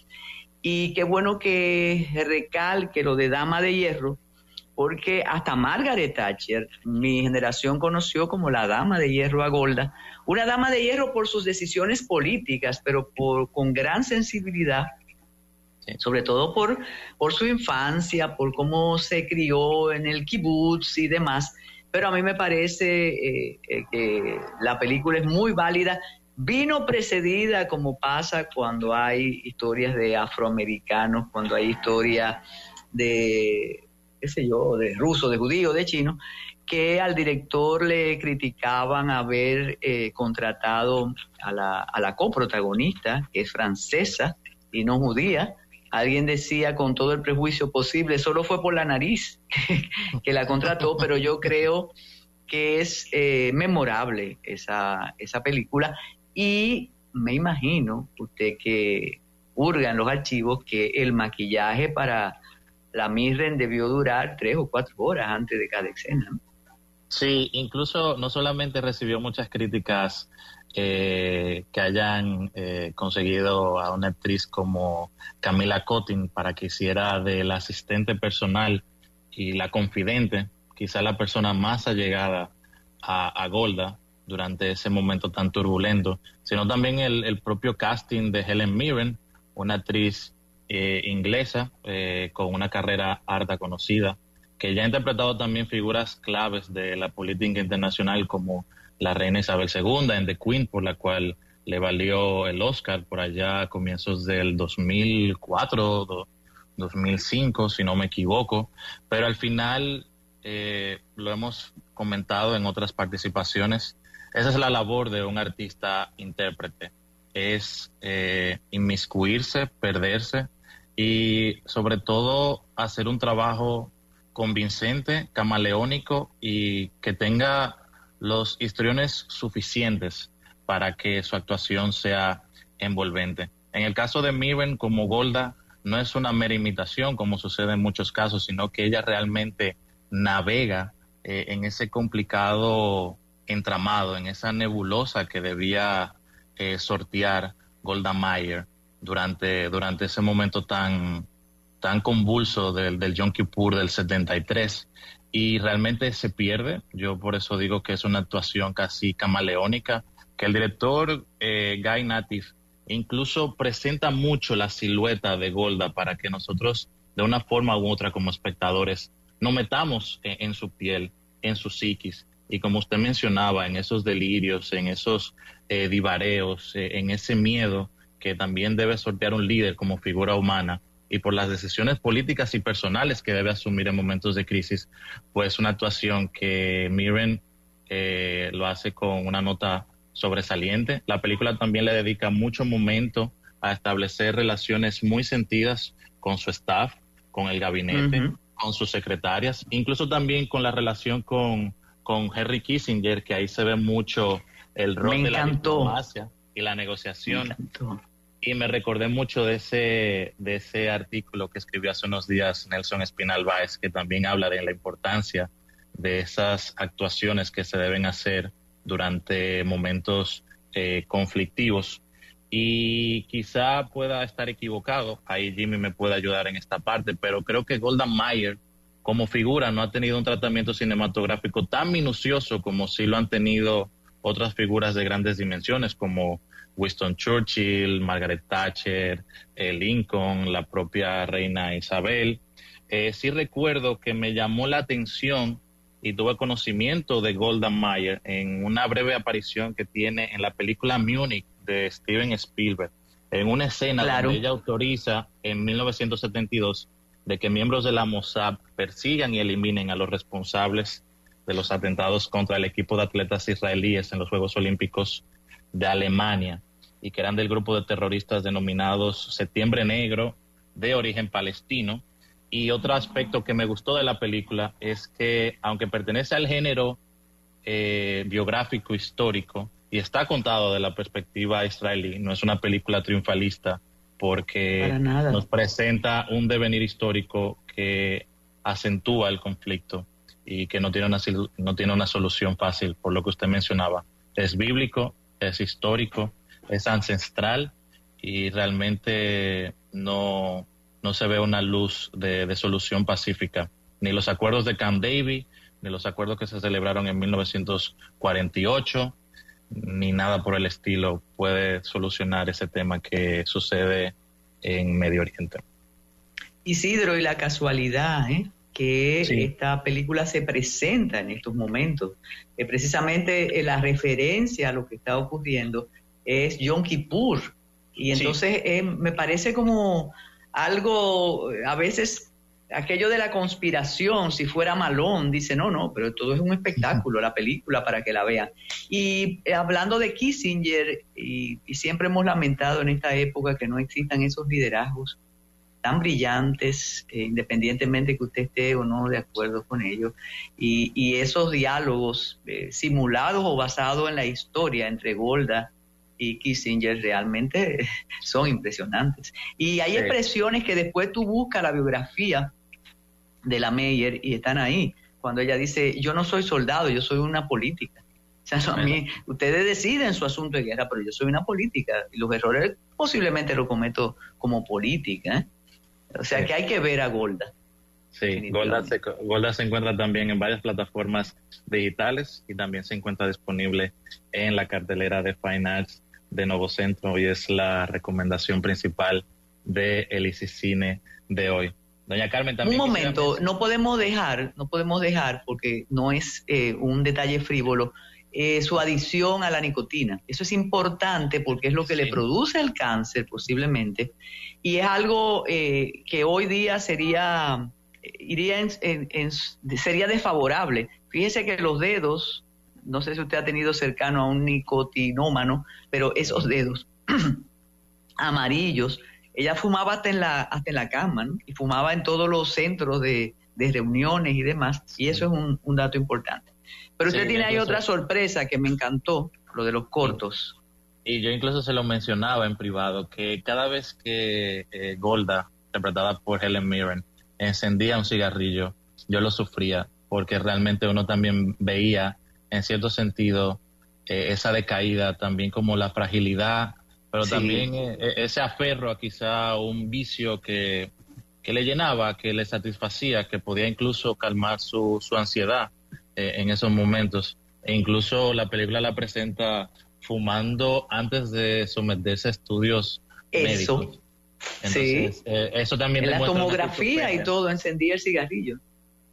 Y qué bueno que recalque lo de Dama de Hierro, porque hasta Margaret Thatcher, mi generación conoció como la Dama de Hierro a Golda, una dama de hierro por sus decisiones políticas, pero por, con gran sensibilidad sobre todo por, por su infancia, por cómo se crió en el kibutz y demás. Pero a mí me parece eh, eh, que la película es muy válida. Vino precedida, como pasa cuando hay historias de afroamericanos, cuando hay historias de, qué sé yo, de rusos, de judíos, de chinos, que al director le criticaban haber eh, contratado a la, a la coprotagonista, que es francesa y no judía, alguien decía con todo el prejuicio posible, solo fue por la nariz que, la contrató, pero yo creo que es eh, memorable esa, esa película y me imagino usted que hurga en los archivos que el maquillaje para la Mirren debió durar tres o cuatro horas antes de cada escena. Sí, incluso no solamente recibió muchas críticas que hayan eh, conseguido a una actriz como Camila Cotin para que hiciera del asistente personal y la confidente, quizá la persona más allegada a, Golda durante ese momento tan turbulento, sino también el, propio casting de Helen Mirren, una actriz eh, inglesa eh, con una carrera harta conocida, que ya ha interpretado también figuras claves de la política internacional como la reina Isabel II en The Queen, por la cual le valió el Oscar por allá a comienzos del 2004, 2005, si no me equivoco, pero al final eh, lo hemos comentado en otras participaciones, esa es la labor de un artista intérprete, es eh, inmiscuirse, perderse y sobre todo hacer un trabajo convincente, camaleónico y que tenga los histriones suficientes para que su actuación sea envolvente. En el caso de Miren como Golda, no es una mera imitación como sucede en muchos casos, sino que ella realmente navega eh, en ese complicado entramado, en esa nebulosa que debía eh, sortear Golda Meir durante, durante ese momento tan, tan convulso del, del Yom Kippur del 73 y realmente se pierde. Yo por eso digo que es una actuación casi camaleónica, que el director eh, Guy Natif incluso presenta mucho la silueta de Golda para que nosotros de una forma u otra como espectadores nos metamos en, su piel, en su psiquis. Y como usted mencionaba, en esos delirios, en esos eh, divareos, eh, en ese miedo que también debe sortear un líder como figura humana y por las decisiones políticas y personales que debe asumir en momentos de crisis, pues una actuación que Miren eh, lo hace con una nota sobresaliente. La película también le dedica mucho momento a establecer relaciones muy sentidas con su staff, con el gabinete, con sus secretarias, incluso también con la relación con, con Henry Kissinger, que ahí se ve mucho el rol de la diplomacia y la negociación. Y me recordé mucho de ese, de ese artículo que escribió hace unos días Nelson Espinal Báez, que también habla de la importancia de esas actuaciones que se deben hacer durante momentos eh, conflictivos. Y quizá pueda estar equivocado, ahí Jimmy me puede ayudar en esta parte, pero creo que Golda Meir como figura no ha tenido un tratamiento cinematográfico tan minucioso como sí lo han tenido otras figuras de grandes dimensiones como Winston Churchill, Margaret Thatcher, eh, Lincoln, la propia reina Isabel. Eh, sí recuerdo que me llamó la atención y tuve conocimiento de Golda Meir en una breve aparición que tiene en la película Munich de Steven Spielberg, en una escena donde ella autoriza en 1972 de que miembros de la Mossad persigan y eliminen a los responsables de los atentados contra el equipo de atletas israelíes en los Juegos Olímpicos de Alemania y que eran del grupo de terroristas denominados Septiembre Negro de origen palestino, y otro aspecto que me gustó de la película es que, aunque pertenece al género eh, biográfico histórico y está contado de la perspectiva israelí, no es una película triunfalista porque nos presenta un devenir histórico que acentúa el conflicto y que no tiene, una, no tiene una solución fácil, por lo que usted mencionaba. Es bíblico, es histórico, es ancestral y realmente no, no se ve una luz de, solución pacífica. Ni los acuerdos de Camp David, ni los acuerdos que se celebraron en 1948, ni nada por el estilo puede solucionar ese tema que sucede en Medio Oriente. Isidro, y la casualidad, ¿eh? Que esta película se presenta en estos momentos. Eh, precisamente eh, la referencia a lo que está ocurriendo es Yom Kippur. Y entonces me parece como algo, a veces aquello de la conspiración, si fuera malón, dice, no, no, pero todo es un espectáculo, la película, para que la vean. Y eh, hablando de Kissinger, y, siempre hemos lamentado en esta época que no existan esos liderazgos tan brillantes, eh, independientemente que usted esté o no de acuerdo con ellos, y, esos diálogos eh, simulados o basados en la historia entre Golda y Kissinger realmente son impresionantes. Y hay expresiones que después tú buscas la biografía de la Meyer y están ahí. Cuando ella dice, yo no soy soldado, yo soy una política. O sea, a mí, ustedes deciden su asunto de guerra, pero yo soy una política y los errores posiblemente los cometo como política. ¿eh? O sea, que hay que ver a Golda. Sí, Golda se, Golda se encuentra también en varias plataformas digitales y también se encuentra disponible en la cartelera de Fine Arts de Nuevo Centro y es la recomendación principal de el Cine de hoy. Doña Carmen también. Un momento, no podemos dejar, no podemos dejar, porque no es eh, un detalle frívolo, eh, su adicción a la nicotina. Eso es importante porque es lo que le produce el cáncer posiblemente y es algo eh, que hoy día sería iría en, sería desfavorable Fíjese que los dedos, no sé si usted ha tenido cercano a un nicotinómano, pero esos dedos amarillos, ella fumaba hasta en la, hasta en la cama, ¿no? Y fumaba en todos los centros de, de reuniones y demás, y eso es un, un dato importante. Pero usted Sí, tiene ahí otra sorpresa que me encantó, lo de los cortos. Y yo incluso se lo mencionaba en privado, que cada vez que eh, Golda, interpretada por Helen Mirren, encendía un cigarrillo, yo lo sufría, porque realmente uno también veía, en cierto sentido, eh, esa decaída, también como la fragilidad, pero Sí. también eh, eh, ese aferro a quizá un vicio que, que le llenaba, que le satisfacía, que podía incluso calmar su, su ansiedad eh, en esos momentos. E incluso la película la presenta fumando antes de someterse a estudios Eso. médicos. Entonces, eh, eso también En la tomografía y todo, encendía el cigarrillo.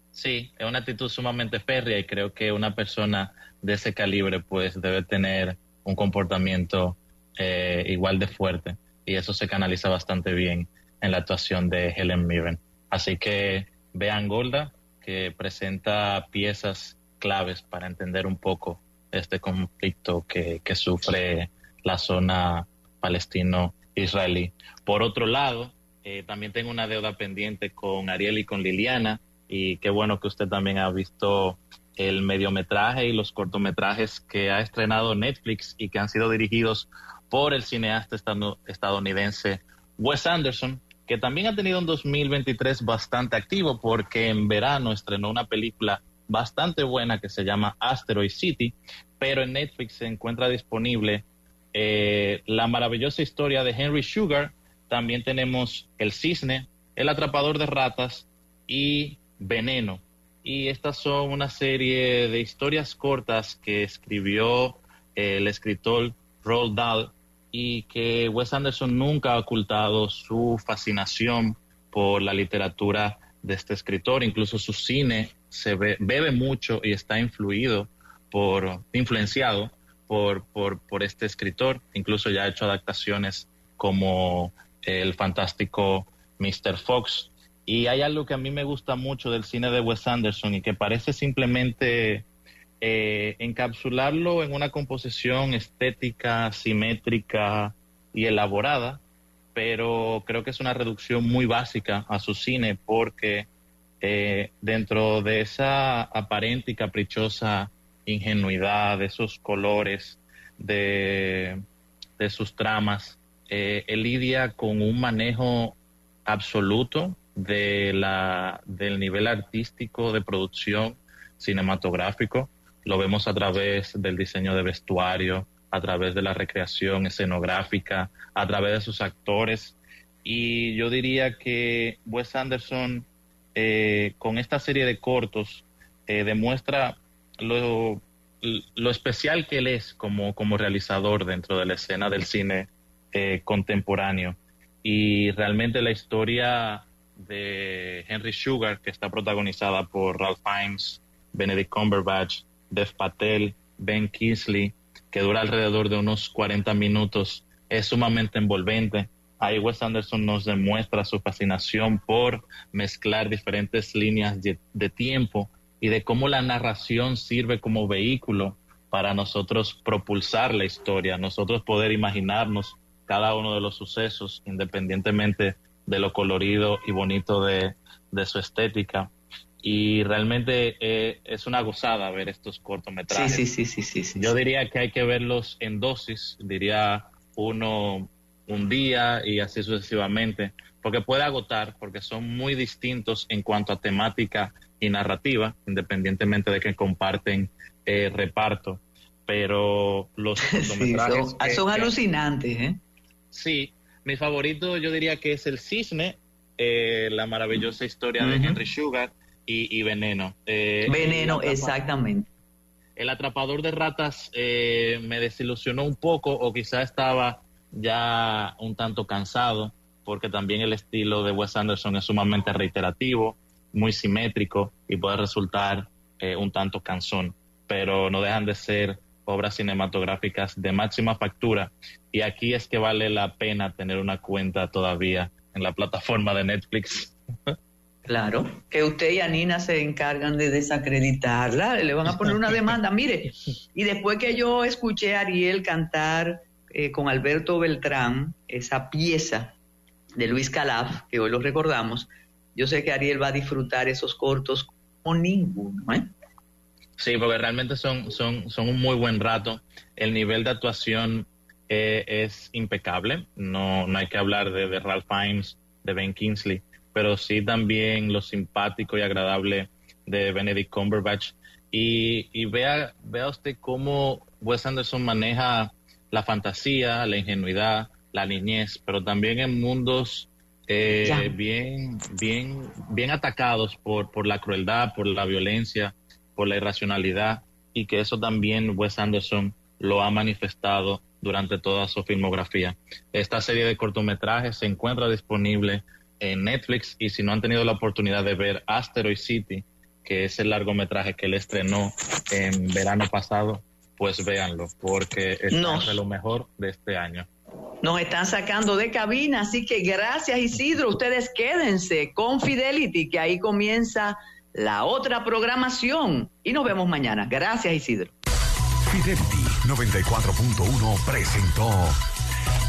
Sí, es una actitud sumamente férrea y creo que una persona de ese calibre pues debe tener un comportamiento eh, igual de fuerte y eso se canaliza bastante bien en la actuación de Helen Mirren. Así que vean Golda, que presenta piezas claves para entender un poco este conflicto que, que sufre la zona palestino-israelí. Por otro lado, eh, también tengo una deuda pendiente con Ariel y con Liliana y qué bueno que usted también ha visto el mediometraje y los cortometrajes que ha estrenado Netflix y que han sido dirigidos por el cineasta estadounidense Wes Anderson, que también ha tenido un 2023 bastante activo porque en verano estrenó una película bastante buena que se llama Asteroid City, pero en Netflix se encuentra disponible eh, la maravillosa historia de Henry Sugar, también tenemos El Cisne, El Atrapador de Ratas y Veneno. Y estas son una serie de historias cortas que escribió eh, el escritor Roald Dahl y que Wes Anderson nunca ha ocultado su fascinación por la literatura de este escritor. Incluso su cine se ve- bebe mucho y está influido por, influenciado por, por, por este escritor. Incluso ya ha hecho adaptaciones como el fantástico Mr. Fox. Y hay algo que a mí me gusta mucho del cine de Wes Anderson y que parece simplemente eh, encapsularlo en una composición estética, simétrica y elaborada, pero creo que es una reducción muy básica a su cine porque eh, dentro de esa aparente y caprichosa ingenuidad, de esos colores, de, sus tramas, eh, él lidia con un manejo absoluto de la, del nivel artístico de producción cinematográfico. Lo vemos a través del diseño de vestuario, a través de la recreación escenográfica, a través de sus actores. Y yo diría que Wes Anderson, eh, con esta serie de cortos, eh, demuestra lo, lo especial que él es como, como realizador dentro de la escena del cine eh, contemporáneo. Y realmente la historia de Henry Sugar, que está protagonizada por Ralph Fiennes, Benedict Cumberbatch, Dev Patel, Ben Kingsley, que dura alrededor de unos 40 minutos, es sumamente envolvente. Ahí Wes Anderson nos demuestra su fascinación por mezclar diferentes líneas de, de tiempo y de cómo la narración sirve como vehículo para nosotros propulsar la historia, nosotros poder imaginarnos cada uno de los sucesos, independientemente de lo colorido y bonito de, de su estética. Y realmente eh, es una gozada ver estos cortometrajes. Sí, sí, sí, sí, sí. Yo diría que hay que verlos en dosis, diría uno un día y así sucesivamente, porque puede agotar, porque son muy distintos en cuanto a temática y narrativa, independientemente de que comparten eh, reparto. Pero los Sí, cortometrajes son, que- son que- alucinantes, ¿eh? Sí, mi favorito yo diría que es El Cisne, eh, la maravillosa historia de. Henry Sugar y, y Veneno. Eh, Veneno, el exactamente. El atrapador de ratas eh, me desilusionó un poco o quizá estaba ya un tanto cansado porque también el estilo de Wes Anderson es sumamente reiterativo, muy simétrico y puede resultar eh, un tanto cansón, pero no dejan de ser obras cinematográficas de máxima factura y aquí es que vale la pena tener una cuenta todavía en la plataforma de Netflix. Claro, que usted y Anina se encargan de desacreditarla, le van a poner una demanda. Mire, y después que yo escuché a Ariel cantar eh, con Alberto Beltrán esa pieza de Luis Calaf, que hoy lo recordamos, yo sé que Ariel va a disfrutar esos cortos como ninguno. ¿eh? Sí, porque realmente son, son, son un muy buen rato. El nivel de actuación eh, es impecable. No, no hay que hablar de, de Ralph Fiennes, de Ben Kingsley pero sí también lo simpático y agradable de Benedict Cumberbatch. Y, vea, vea usted cómo Wes Anderson maneja la fantasía, la ingenuidad, la niñez, pero también en mundos eh, bien, bien, bien atacados por, por la crueldad, por la violencia, por la irracionalidad, y que eso también Wes Anderson lo ha manifestado durante toda su filmografía. Esta serie de cortometrajes se encuentra disponible en Netflix y si no han tenido la oportunidad de ver Asteroid City, que es el largometraje que él estrenó en verano pasado, pues véanlo, porque es de lo mejor de este año. Nos están sacando de cabina, así que gracias Isidro, ustedes quédense con Fidelity, que ahí comienza la otra programación y nos vemos mañana. Gracias Isidro. Fidelity 94.1 presentó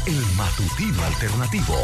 el matutino alternativo.